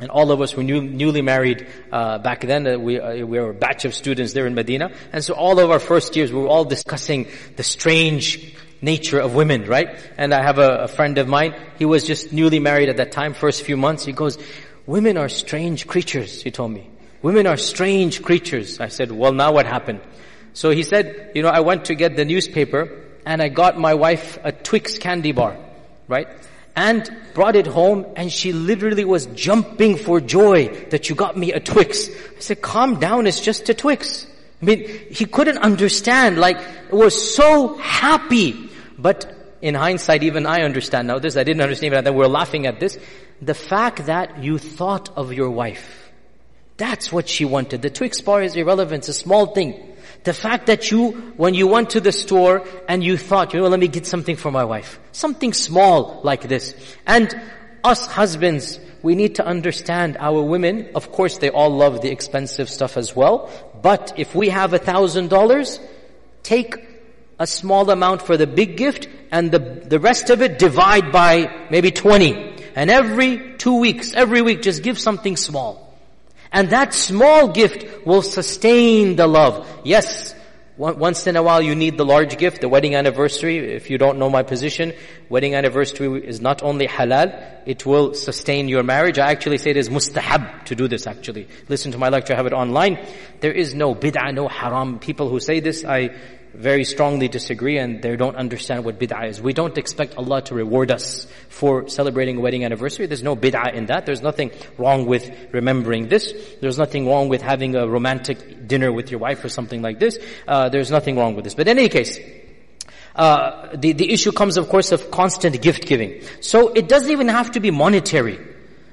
Speaker 2: and all of us were new, newly married uh, back then. Uh, we, uh, we were a batch of students there in Medina. And so all of our first years, we were all discussing the strange nature of women, right? And I have a, a friend of mine, he was just newly married at that time, first few months. He goes, women are strange creatures, he told me. Women are strange creatures. I said, well now what happened? So he said, you know, I went to get the newspaper and I got my wife a Twix candy bar, right? And brought it home and she literally was jumping for joy that you got me a Twix. I said, calm down, it's just a Twix. I mean, he couldn't understand, like, was so happy. But in hindsight, even I understand now this. I didn't understand even that. We're laughing at this. The fact that you thought of your wife that's what she wanted. The Twix bar is irrelevant. It's a small thing. The fact that you, when you went to the store and you thought, you know, let me get something for my wife. Something small like this. And us husbands, we need to understand our women, of course they all love the expensive stuff as well, but if we have a thousand dollars, take a small amount for the big gift and the, the rest of it divide by maybe 20. And every two weeks, every week just give something small. And that small gift will sustain the love. Yes, once in a while you need the large gift, the wedding anniversary. If you don't know my position, wedding anniversary is not only halal, it will sustain your marriage. I actually say it is mustahab to do this actually. Listen to my lecture, I have it online. There is no bid'ah, no haram. People who say this, I very strongly disagree and they don't understand what bid'ah is. We don't expect Allah to reward us for celebrating a wedding anniversary. There's no bid'ah in that. There's nothing wrong with remembering this. There's nothing wrong with having a romantic dinner with your wife or something like this. Uh, there's nothing wrong with this. But in any case, uh, the, the issue comes of course of constant gift giving. So it doesn't even have to be monetary.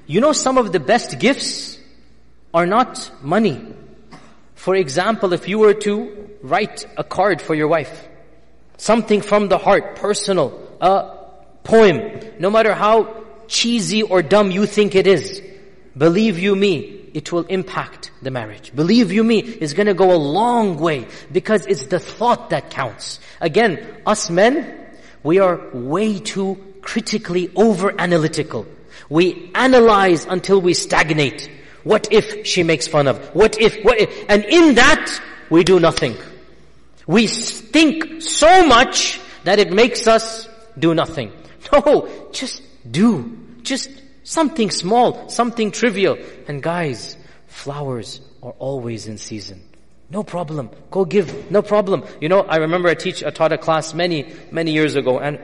Speaker 2: You know some of the best gifts are not money. For example, if you were to write a card for your wife, something from the heart, personal, a poem, no matter how cheesy or dumb you think it is, believe you me, it will impact the marriage. Believe you me, it's gonna go a long way because it's the thought that counts. Again, us men, we are way too critically over analytical. We analyze until we stagnate. What if she makes fun of? What if, what if? And in that, we do nothing. We think so much that it makes us do nothing. No, just do. Just something small, something trivial. And guys, flowers are always in season. No problem. Go give. No problem. You know, I remember I teach, I taught a class many, many years ago and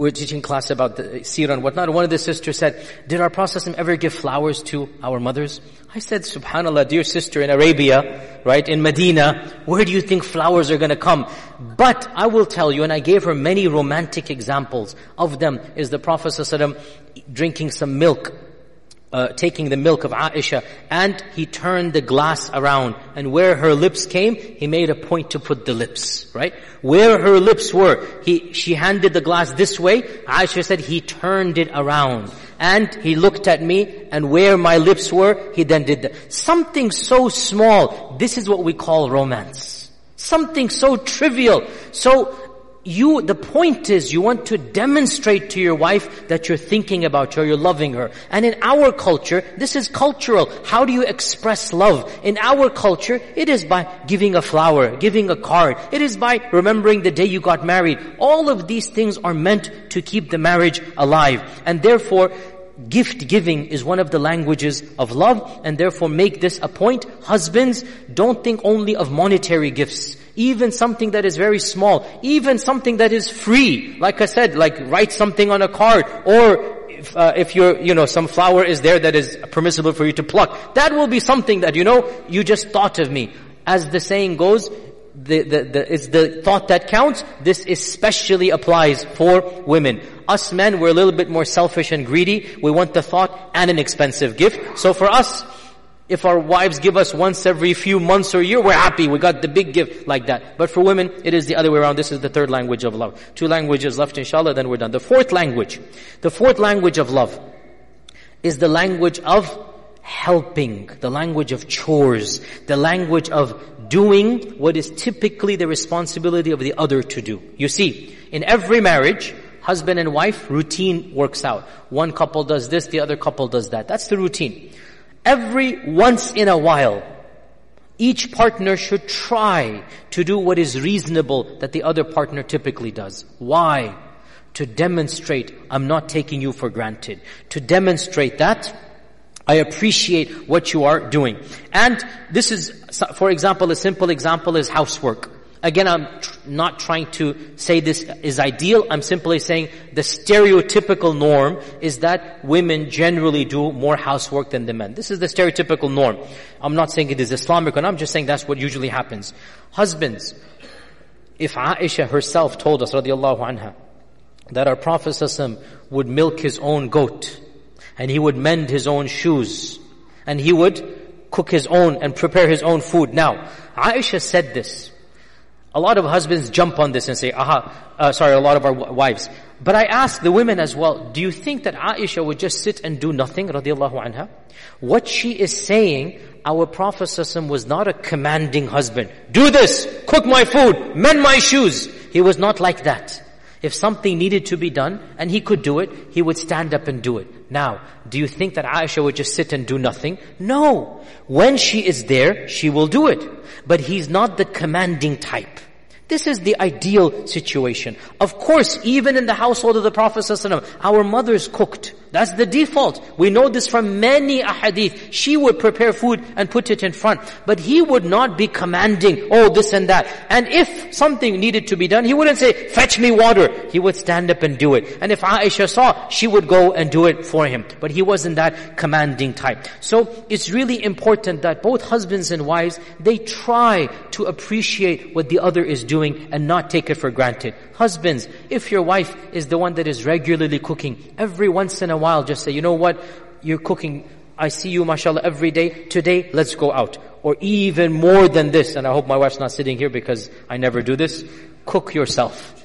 Speaker 2: we were teaching class about the seerah and whatnot. One of the sisters said, did our Prophet ever give flowers to our mothers? I said, subhanAllah, dear sister in Arabia, right, in Medina, where do you think flowers are gonna come? But I will tell you, and I gave her many romantic examples of them, is the Prophet drinking some milk uh, taking the milk of Aisha and he turned the glass around and where her lips came, he made a point to put the lips, right? Where her lips were, he, she handed the glass this way, Aisha said he turned it around and he looked at me and where my lips were, he then did that. Something so small, this is what we call romance. Something so trivial, so you, the point is you want to demonstrate to your wife that you're thinking about her, you're loving her. And in our culture, this is cultural. How do you express love? In our culture, it is by giving a flower, giving a card. It is by remembering the day you got married. All of these things are meant to keep the marriage alive. And therefore, gift giving is one of the languages of love and therefore make this a point. Husbands, don't think only of monetary gifts even something that is very small, even something that is free, like I said, like write something on a card, or if, uh, if you're, you know, some flower is there that is permissible for you to pluck, that will be something that, you know, you just thought of me. As the saying goes, the, the, the, it's the thought that counts. This especially applies for women. Us men, we're a little bit more selfish and greedy. We want the thought and an expensive gift. So for us, if our wives give us once every few months or year, we're happy. We got the big gift like that. But for women, it is the other way around. This is the third language of love. Two languages left inshallah, then we're done. The fourth language, the fourth language of love is the language of helping, the language of chores, the language of doing what is typically the responsibility of the other to do. You see, in every marriage, husband and wife, routine works out. One couple does this, the other couple does that. That's the routine. Every once in a while, each partner should try to do what is reasonable that the other partner typically does. Why? To demonstrate I'm not taking you for granted. To demonstrate that I appreciate what you are doing. And this is, for example, a simple example is housework. Again, I'm tr- not trying to say this is ideal. I'm simply saying the stereotypical norm is that women generally do more housework than the men. This is the stereotypical norm. I'm not saying it is Islamic and. I'm just saying that's what usually happens. Husbands, if Aisha herself told us, radiallahu anha, that our Prophet would milk his own goat, and he would mend his own shoes, and he would cook his own and prepare his own food. Now, Aisha said this, a lot of husbands jump on this and say, aha, uh, sorry, a lot of our wives. But I ask the women as well, do you think that Aisha would just sit and do nothing, radiallahu anha? What she is saying, our Prophet was not a commanding husband. Do this, cook my food, mend my shoes. He was not like that. If something needed to be done and he could do it, he would stand up and do it. Now, do you think that Aisha would just sit and do nothing? No. When she is there, she will do it. But he's not the commanding type. This is the ideal situation. Of course, even in the household of the Prophet ﷺ, our mothers cooked. That's the default. We know this from many ahadith. She would prepare food and put it in front. But he would not be commanding, oh, this and that. And if something needed to be done, he wouldn't say, fetch me water. He would stand up and do it. And if Aisha saw, she would go and do it for him. But he wasn't that commanding type. So it's really important that both husbands and wives, they try to appreciate what the other is doing and not take it for granted. Husbands, if your wife is the one that is regularly cooking, every once in a while just say, you know what, you're cooking, I see you mashallah every day, today let's go out. Or even more than this, and I hope my wife's not sitting here because I never do this, cook yourself.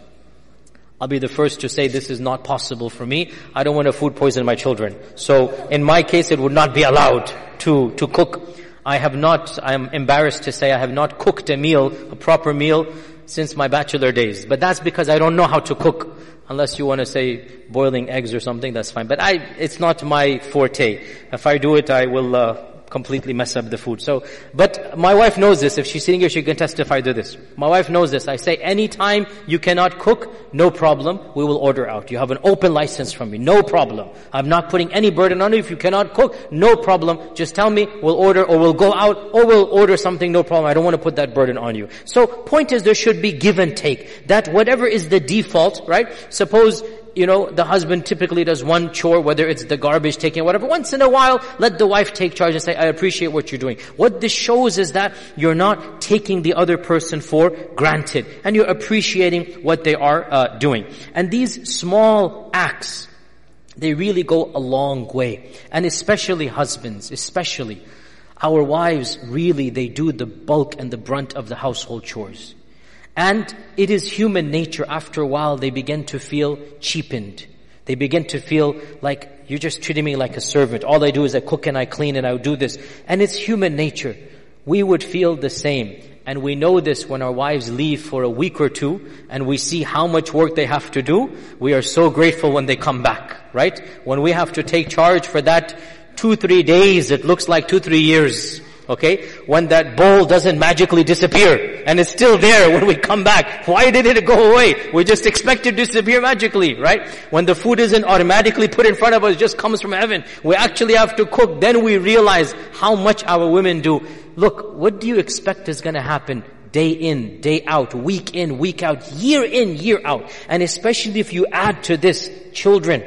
Speaker 2: I'll be the first to say this is not possible for me. I don't want to food poison my children. So in my case it would not be allowed to, to cook. I have not, I am embarrassed to say I have not cooked a meal, a proper meal since my bachelor days. But that's because I don't know how to cook. Unless you want to say boiling eggs or something, that's fine. But I, it's not my forte. If I do it, I will uh, completely mess up the food. So, but my wife knows this. If she's sitting here, she can testify to this. My wife knows this. I say, anytime you cannot cook, no problem. We will order out. You have an open license from me. No problem. I'm not putting any burden on you. If you cannot cook, no problem. Just tell me, we'll order or we'll go out or we'll order something, no problem. I don't want to put that burden on you. So, point is there should be give and take. That whatever is the default, right? Suppose you know, the husband typically does one chore, whether it's the garbage taking, or whatever. Once in a while, let the wife take charge and say, I appreciate what you're doing. What this shows is that you're not taking the other person for granted, and you're appreciating what they are uh, doing. And these small acts, they really go a long way. And especially husbands, especially, our wives really, they do the bulk and the brunt of the household chores. And it is human nature after a while they begin to feel cheapened. They begin to feel like you're just treating me like a servant. All I do is I cook and I clean and I do this. And it's human nature. We would feel the same. And we know this when our wives leave for a week or two and we see how much work they have to do. We are so grateful when they come back, right? When we have to take charge for that two, three days, it looks like two, three years. Okay? When that bowl doesn't magically disappear and it's still there when we come back. Why did it go away? We just expect it to disappear magically, right? When the food isn't automatically put in front of us, just comes from heaven. We actually have to cook. Then we realize how much our women do. Look, what do you expect is gonna happen day in, day out, week in, week out, year in, year out? And especially if you add to this children,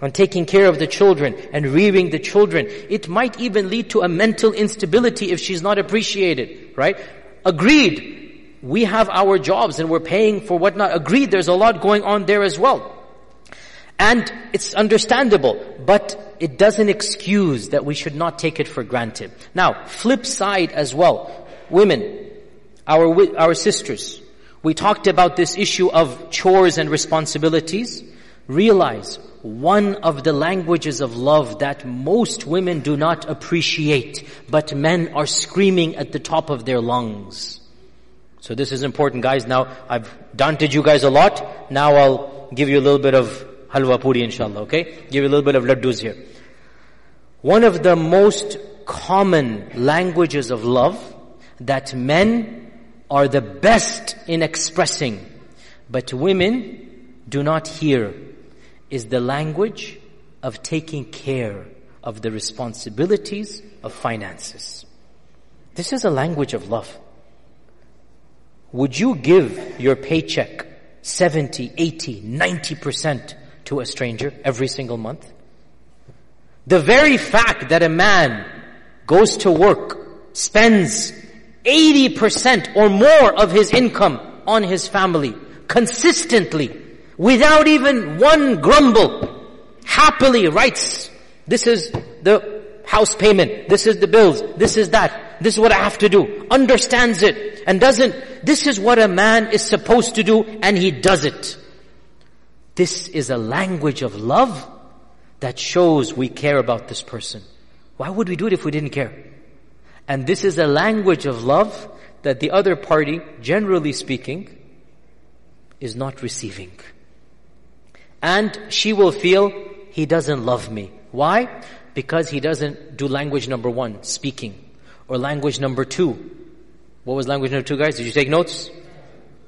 Speaker 2: on taking care of the children and rearing the children. It might even lead to a mental instability if she's not appreciated, right? Agreed. We have our jobs and we're paying for whatnot. Agreed, there's a lot going on there as well. And it's understandable, but it doesn't excuse that we should not take it for granted. Now, flip side as well. Women, our, our sisters, we talked about this issue of chores and responsibilities. Realize one of the languages of love that most women do not appreciate, but men are screaming at the top of their lungs. So this is important guys. Now I've daunted you guys a lot. Now I'll give you a little bit of halwa puri inshallah, okay? Give you a little bit of laddus here. One of the most common languages of love that men are the best in expressing, but women do not hear is the language of taking care of the responsibilities of finances. This is a language of love. Would you give your paycheck 70, 80, 90% to a stranger every single month? The very fact that a man goes to work, spends 80% or more of his income on his family consistently without even one grumble, happily writes, this is the house payment, this is the bills, this is that, this is what I have to do, understands it, and doesn't, this is what a man is supposed to do, and he does it. This is a language of love that shows we care about this person. Why would we do it if we didn't care? And this is a language of love that the other party, generally speaking, is not receiving. And she will feel, he doesn't love me. Why? Because he doesn't do language number one, speaking. Or language number two. What was language number two guys? Did you take notes?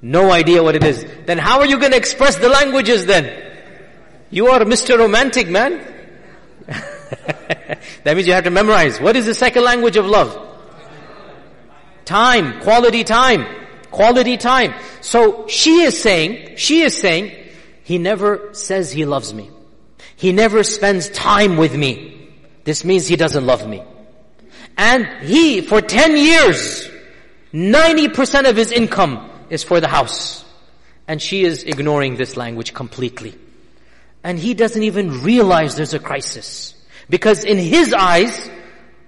Speaker 2: No idea what it is. Then how are you going to express the languages then? You are Mr. Romantic man. that means you have to memorize. What is the second language of love? Time. Quality time. Quality time. So she is saying, she is saying, he never says he loves me. He never spends time with me. This means he doesn't love me. And he, for 10 years, 90% of his income is for the house. And she is ignoring this language completely. And he doesn't even realize there's a crisis. Because in his eyes,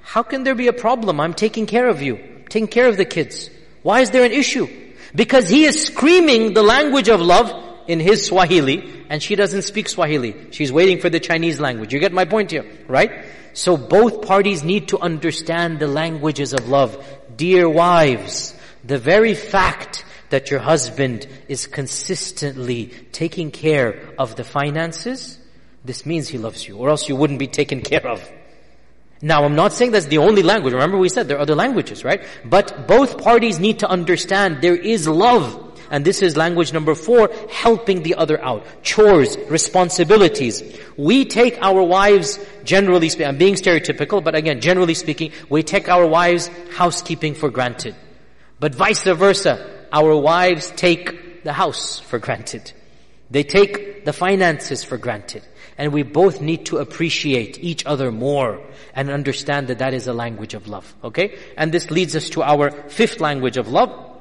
Speaker 2: how can there be a problem? I'm taking care of you. taking care of the kids. Why is there an issue? Because he is screaming the language of love in his Swahili and she doesn't speak Swahili. She's waiting for the Chinese language. You get my point here, right? So both parties need to understand the languages of love. Dear wives, the very fact that your husband is consistently taking care of the finances, this means he loves you, or else you wouldn't be taken care of. Now, I'm not saying that's the only language. Remember we said there are other languages, right? But both parties need to understand there is love. And this is language number four, helping the other out. Chores, responsibilities. We take our wives, generally speaking, I'm being stereotypical, but again, generally speaking, we take our wives' housekeeping for granted. But vice versa, our wives take the house for granted. They take the finances for granted. And we both need to appreciate each other more and understand that that is a language of love. Okay? And this leads us to our fifth language of love,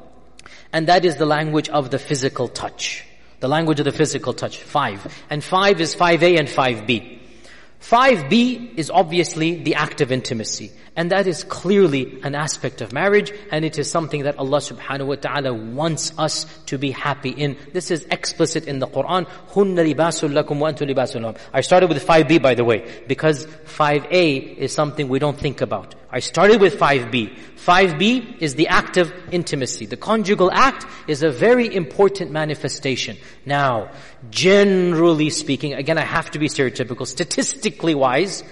Speaker 2: and that is the language of the physical touch. The language of the physical touch, five. And five is 5a and 5b. 5b is obviously the act of intimacy. And that is clearly an aspect of marriage and it is something that Allah subhanahu wa ta'ala wants us to be happy in. This is explicit in the Quran. هُنَّ لِبَاسٌ لَكُمْ وَأَنْتُ لِبَاسٌ لَهُمْ I started with 5b by the way because 5a is something we don't think about. I started with 5b. 5b is the act of intimacy. The conjugal act is a very important manifestation. Now, generally speaking, again I have to be stereotypical, statistically wise,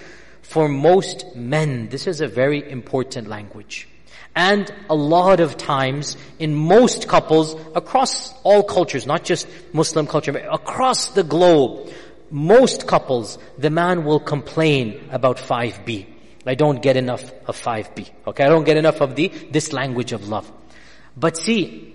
Speaker 2: for most men, this is a very important language. And a lot of times, in most couples, across all cultures, not just Muslim culture, but across the globe, most couples, the man will complain about 5b. I don't get enough of 5b. Okay, I don't get enough of the, this language of love. But see,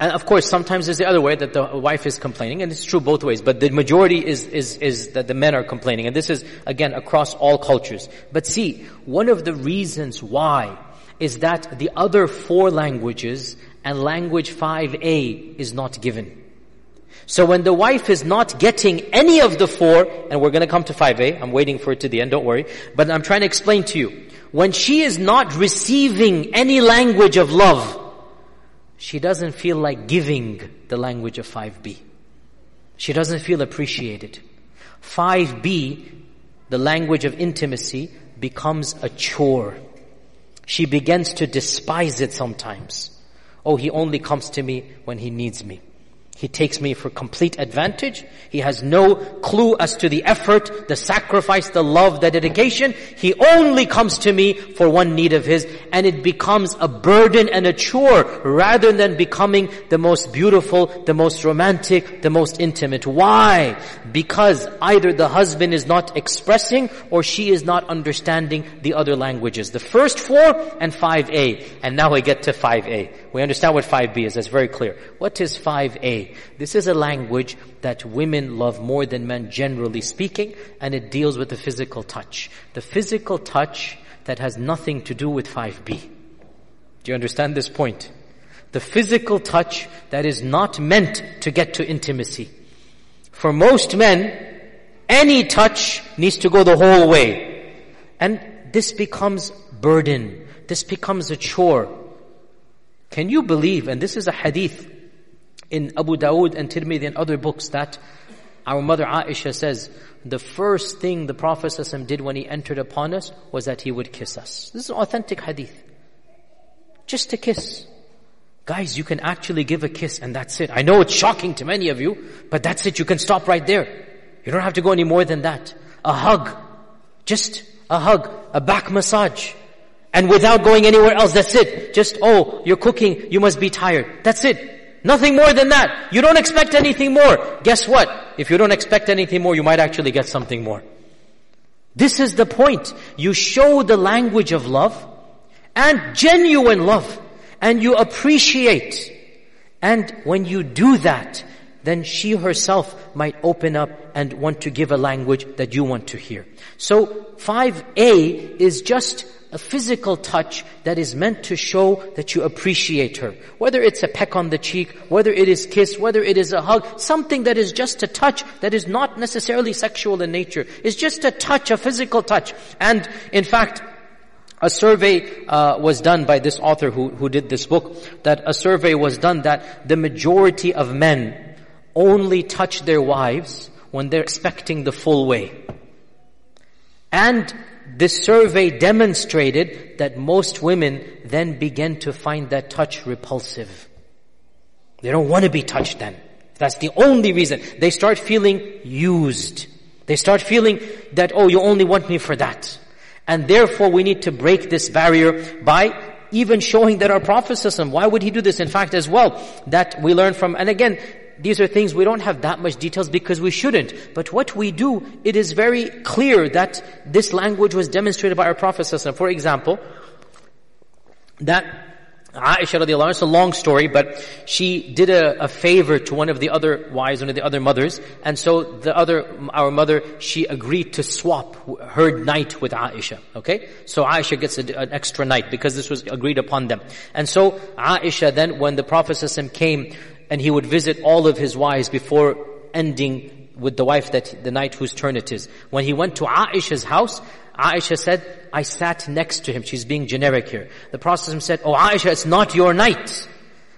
Speaker 2: and of course, sometimes it's the other way that the wife is complaining, and it's true both ways. But the majority is, is, is that the men are complaining. And this is, again, across all cultures. But see, one of the reasons why is that the other four languages and language 5a is not given. So when the wife is not getting any of the four, and we're gonna come to 5a, I'm waiting for it to the end, don't worry, but I'm trying to explain to you. When she is not receiving any language of love, she doesn't feel like giving the language of 5b. She doesn't feel appreciated. 5b, the language of intimacy, becomes a chore. She begins to despise it sometimes. Oh, he only comes to me when he needs me. He takes me for complete advantage. He has no clue as to the effort, the sacrifice, the love, the dedication. He only comes to me for one need of his and it becomes a burden and a chore rather than becoming the most beautiful, the most romantic, the most intimate. Why? Because either the husband is not expressing or she is not understanding the other languages. The first four and 5a. And now we get to 5a. We understand what 5b is. That's very clear. What is 5a? This is a language that women love more than men generally speaking, and it deals with the physical touch. The physical touch that has nothing to do with 5b. Do you understand this point? The physical touch that is not meant to get to intimacy. For most men, any touch needs to go the whole way. And this becomes burden. This becomes a chore. Can you believe, and this is a hadith in Abu Dawood and Tirmidhi and other books that our mother Aisha says, the first thing the Prophet ﷺ did when he entered upon us was that he would kiss us. This is an authentic hadith. Just a kiss. Guys, you can actually give a kiss and that's it. I know it's shocking to many of you, but that's it. You can stop right there. You don't have to go any more than that. A hug. Just a hug. A back massage. And without going anywhere else, that's it. Just, oh, you're cooking, you must be tired. That's it. Nothing more than that. You don't expect anything more. Guess what? If you don't expect anything more, you might actually get something more. This is the point. You show the language of love and genuine love and you appreciate. And when you do that, then she herself might open up and want to give a language that you want to hear. So 5a is just a physical touch that is meant to show that you appreciate her. Whether it's a peck on the cheek, whether it is kiss, whether it is a hug, something that is just a touch that is not necessarily sexual in nature. It's just a touch, a physical touch. And in fact, a survey uh, was done by this author who, who did this book, that a survey was done that the majority of men only touch their wives when they're expecting the full way. And this survey demonstrated that most women then began to find that touch repulsive. They don't want to be touched then. That's the only reason. They start feeling used. They start feeling that, oh, you only want me for that. And therefore we need to break this barrier by even showing that our Prophet why would he do this? In fact, as well, that we learn from, and again, these are things we don't have that much details because we shouldn't. But what we do, it is very clear that this language was demonstrated by our Prophet For example, that Aisha radiallahu anha, it's a long story, but she did a, a, favor to one of the other wives, one of the other mothers, and so the other, our mother, she agreed to swap her night with Aisha, okay? So Aisha gets a, an extra night because this was agreed upon them. And so Aisha then, when the Prophet came and he would visit all of his wives before ending with the wife that, the night whose turn it is. When he went to Aisha's house, Aisha said, I sat next to him. She's being generic here. The Prophet said, Oh Aisha, it's not your night.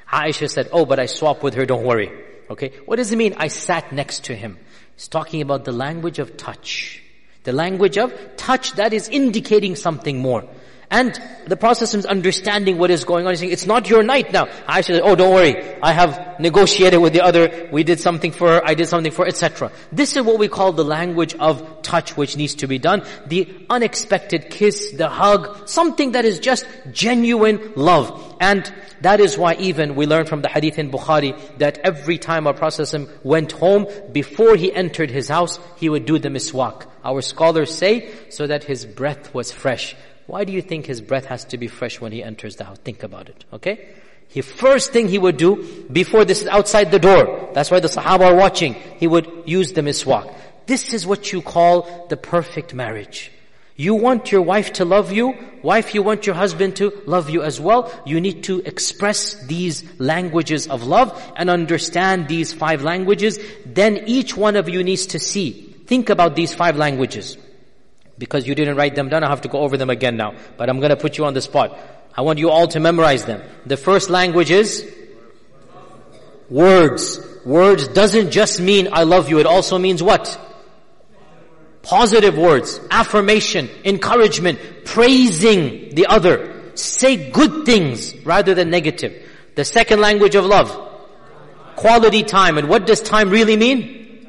Speaker 2: Aisha said, Oh, but I swapped with her, don't worry. Okay? What does it mean? I sat next to him. He's talking about the language of touch. The language of touch that is indicating something more. And the process is understanding what is going on. He's saying, it's not your night now. Aisha said, oh, don't worry. I have negotiated with the other. We did something for her. I did something for etc. This is what we call the language of touch which needs to be done. The unexpected kiss, the hug, something that is just genuine love. And that is why even we learn from the hadith in Bukhari that every time our Prophet went home, before he entered his house, he would do the miswak. Our scholars say, so that his breath was fresh. Why do you think his breath has to be fresh when he enters the house? Think about it, okay? He first thing he would do before this is outside the door. That's why the Sahaba are watching. He would use the miswak. This is what you call the perfect marriage. You want your wife to love you. Wife, you want your husband to love you as well. You need to express these languages of love and understand these five languages. Then each one of you needs to see. Think about these five languages. Because you didn't write them down, I have to go over them again now. But I'm gonna put you on the spot. I want you all to memorize them. The first language is words. Words doesn't just mean I love you, it also means what? Positive words, affirmation, encouragement, praising the other. Say good things rather than negative. The second language of love, quality time. And what does time really mean?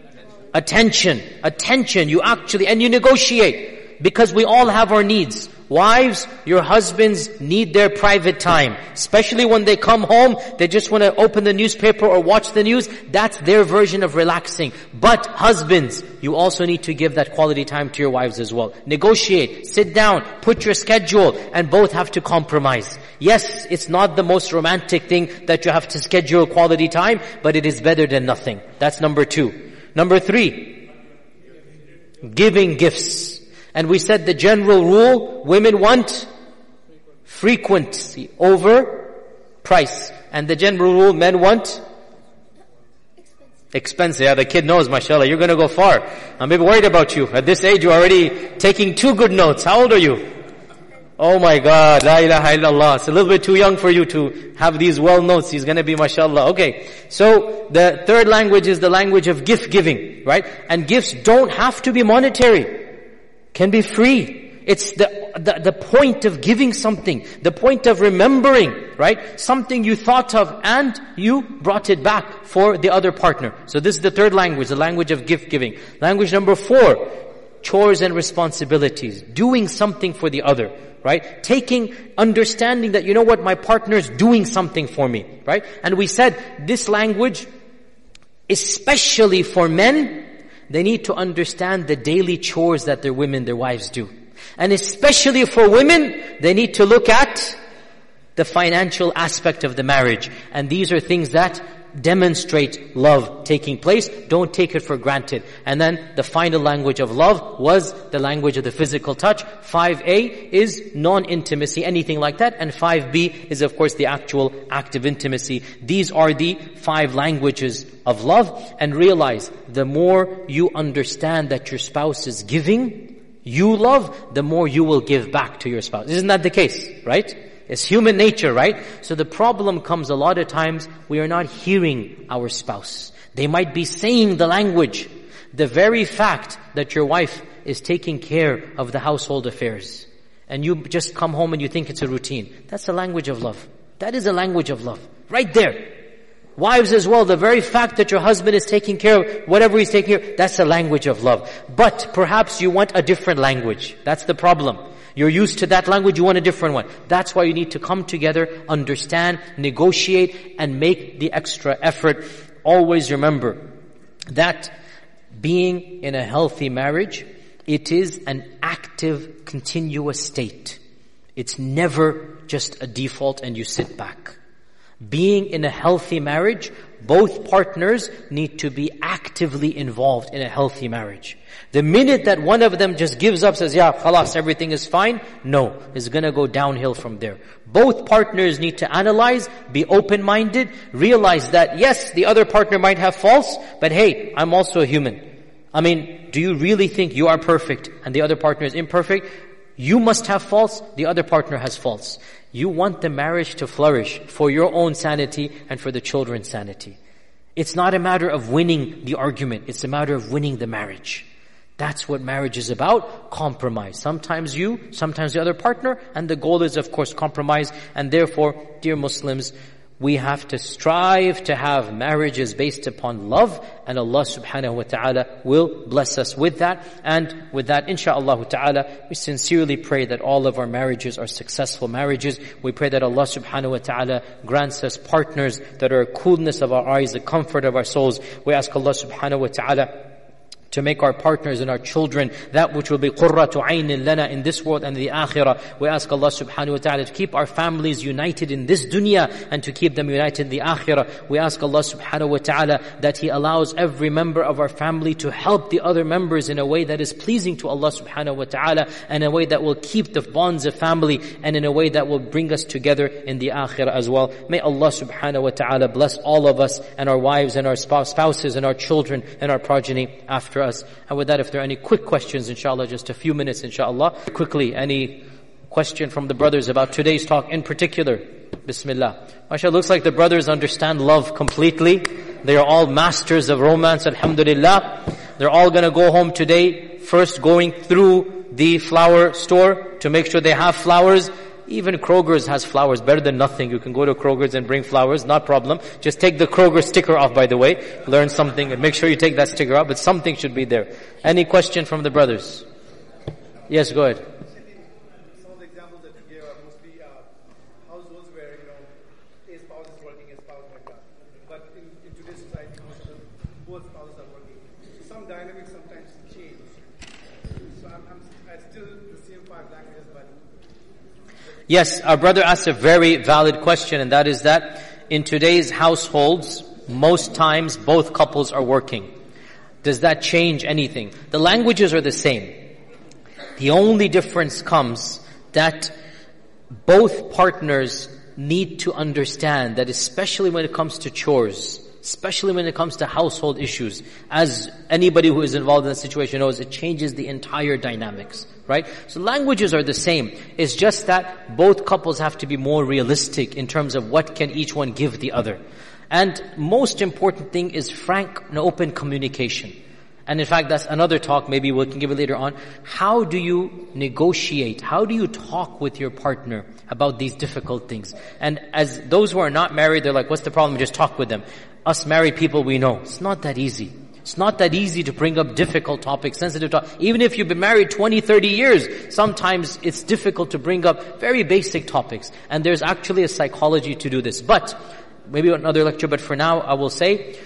Speaker 2: Attention. Attention. You actually, and you negotiate. Because we all have our needs. Wives, your husbands need their private time. Especially when they come home, they just want to open the newspaper or watch the news. That's their version of relaxing. But husbands, you also need to give that quality time to your wives as well. Negotiate, sit down, put your schedule, and both have to compromise. Yes, it's not the most romantic thing that you have to schedule quality time, but it is better than nothing. That's number two. Number three, giving gifts. And we said the general rule, women want frequency over price. And the general rule, men want expensive. Yeah, the kid knows, mashallah, you're gonna go far. I'm a bit worried about you. At this age, you're already taking two good notes. How old are you? Oh my God, la ilaha illallah. It's a little bit too young for you to have these well notes. He's gonna be mashallah. Okay. So, the third language is the language of gift giving, right? And gifts don't have to be monetary can be free. It's the, the, the, point of giving something, the point of remembering, right? Something you thought of and you brought it back for the other partner. So this is the third language, the language of gift giving. Language number four, chores and responsibilities. Doing something for the other, right? Taking, understanding that, you know what, my partner is doing something for me, right? And we said this language, especially for men, they need to understand the daily chores that their women, their wives do. And especially for women, they need to look at the financial aspect of the marriage. And these are things that demonstrate love taking place. Don't take it for granted. And then the final language of love was the language of the physical touch. 5a is non-intimacy, anything like that. And 5b is of course the actual act of intimacy. These are the five languages of love. And realize the more you understand that your spouse is giving, you love, the more you will give back to your spouse. Isn't that the case? Right? It's human nature, right? So the problem comes a lot of times we are not hearing our spouse. They might be saying the language. The very fact that your wife is taking care of the household affairs and you just come home and you think it's a routine. That's a language of love. That is a language of love. Right there. Wives as well, the very fact that your husband is taking care of whatever he's taking care of, that's a language of love. But perhaps you want a different language. That's the problem. You're used to that language, you want a different one. That's why you need to come together, understand, negotiate, and make the extra effort. Always remember that being in a healthy marriage, it is an active, continuous state. It's never just a default and you sit back. Being in a healthy marriage, both partners need to be actively involved in a healthy marriage. The minute that one of them just gives up, says, yeah, khalas, everything is fine, no, it's gonna go downhill from there. Both partners need to analyze, be open-minded, realize that yes, the other partner might have faults, but hey, I'm also a human. I mean, do you really think you are perfect and the other partner is imperfect? You must have faults, the other partner has faults. You want the marriage to flourish for your own sanity and for the children's sanity. It's not a matter of winning the argument, it's a matter of winning the marriage. That's what marriage is about, compromise. Sometimes you, sometimes the other partner, and the goal is of course compromise, and therefore, dear Muslims, we have to strive to have marriages based upon love and Allah subhanahu wa ta'ala will bless us with that. And with that, inshaAllah ta'ala, we sincerely pray that all of our marriages are successful marriages. We pray that Allah subhanahu wa ta'ala grants us partners that are coolness of our eyes, the comfort of our souls. We ask Allah subhanahu wa ta'ala to make our partners and our children that which will be qurratu aynin lana in this world and the akhirah. We ask Allah subhanahu wa ta'ala to keep our families united in this dunya and to keep them united in the akhirah. We ask Allah subhanahu wa ta'ala that He allows every member of our family to help the other members in a way that is pleasing to Allah subhanahu wa ta'ala and in a way that will keep the bonds of family and in a way that will bring us together in the akhirah as well. May Allah subhanahu wa ta'ala bless all of us and our wives and our spouses and our children and our progeny after us. And with that, if there are any quick questions, inshallah, just a few minutes, inshallah. Quickly, any question from the brothers about today's talk in particular? Bismillah. Masha, looks like the brothers understand love completely. They are all masters of romance, alhamdulillah. They're all gonna go home today, first going through the flower store to make sure they have flowers even Kroger's has flowers, better than nothing. You can go to Kroger's and bring flowers, not problem. Just take the Kroger sticker off, by the way. Learn something and make sure you take that sticker off, but something should be there. Any question from the brothers? Yes, go ahead. Yes, our brother asked a very valid question and that is that in today's households, most times both couples are working. Does that change anything? The languages are the same. The only difference comes that both partners need to understand that especially when it comes to chores, especially when it comes to household issues. As anybody who is involved in the situation knows, it changes the entire dynamics, right? So languages are the same. It's just that both couples have to be more realistic in terms of what can each one give the other. And most important thing is frank and open communication. And in fact, that's another talk, maybe we can give it later on. How do you negotiate? How do you talk with your partner about these difficult things? And as those who are not married, they're like, what's the problem? Just talk with them. Us married people, we know. It's not that easy. It's not that easy to bring up difficult topics, sensitive topics. Even if you've been married 20, 30 years, sometimes it's difficult to bring up very basic topics. And there's actually a psychology to do this. But, maybe another lecture, but for now I will say,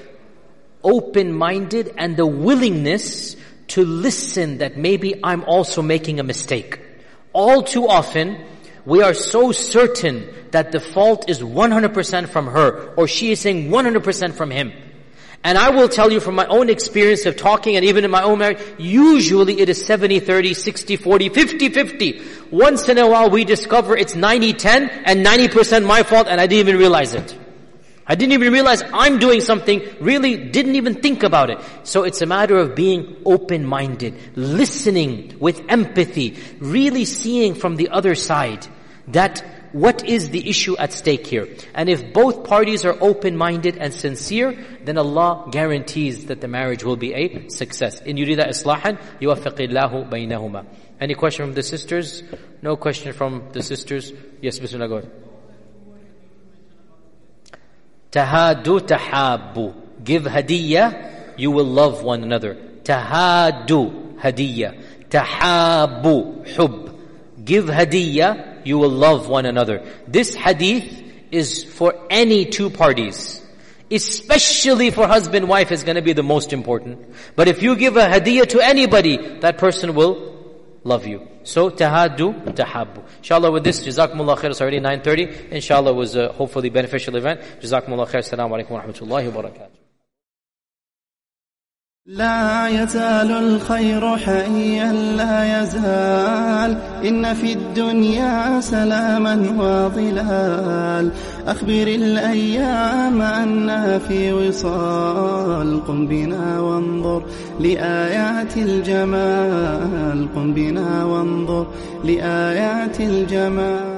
Speaker 2: open-minded and the willingness to listen that maybe I'm also making a mistake. All too often, we are so certain that the fault is 100% from her, or she is saying 100% from him. And I will tell you from my own experience of talking and even in my own marriage, usually it is 70, 30, 60, 40, 50, 50. Once in a while we discover it's 90, 10 and 90% my fault and I didn't even realize it. I didn't even realize I'm doing something, really didn't even think about it. So it's a matter of being open-minded, listening with empathy, really seeing from the other side that what is the issue at stake here. And if both parties are open-minded and sincere, then Allah guarantees that the marriage will be a success. In yurida islahan, yuwaffiqillahu baynahuma. Any question from the sisters? No question from the sisters? Yes, Bismillah, go. Tahadu tahabu. Give hadiyah, you will love one another. Tahadu, hadiyah. Tahabu, hub. Give hadiyah, you will love one another. This hadith is for any two parties. Especially for husband wife is to be the most important. But if you give a hadiyah to anybody, that person will love you. So tahadu tahabbu. Inshallah with this, jazakumullah khair, it's already 9.30. Inshallah was a hopefully beneficial event. Jazakumullah khair, assalamu alaikum wa rahmatullahi wa barakatuh.
Speaker 3: لا يزال الخير حيا لا يزال. إن في الدنيا سلاما وظلال. أخبر الأيام أنها في وصال. قم بنا وانظر لآيات الجمال. قم بنا وانظر لآيات الجمال.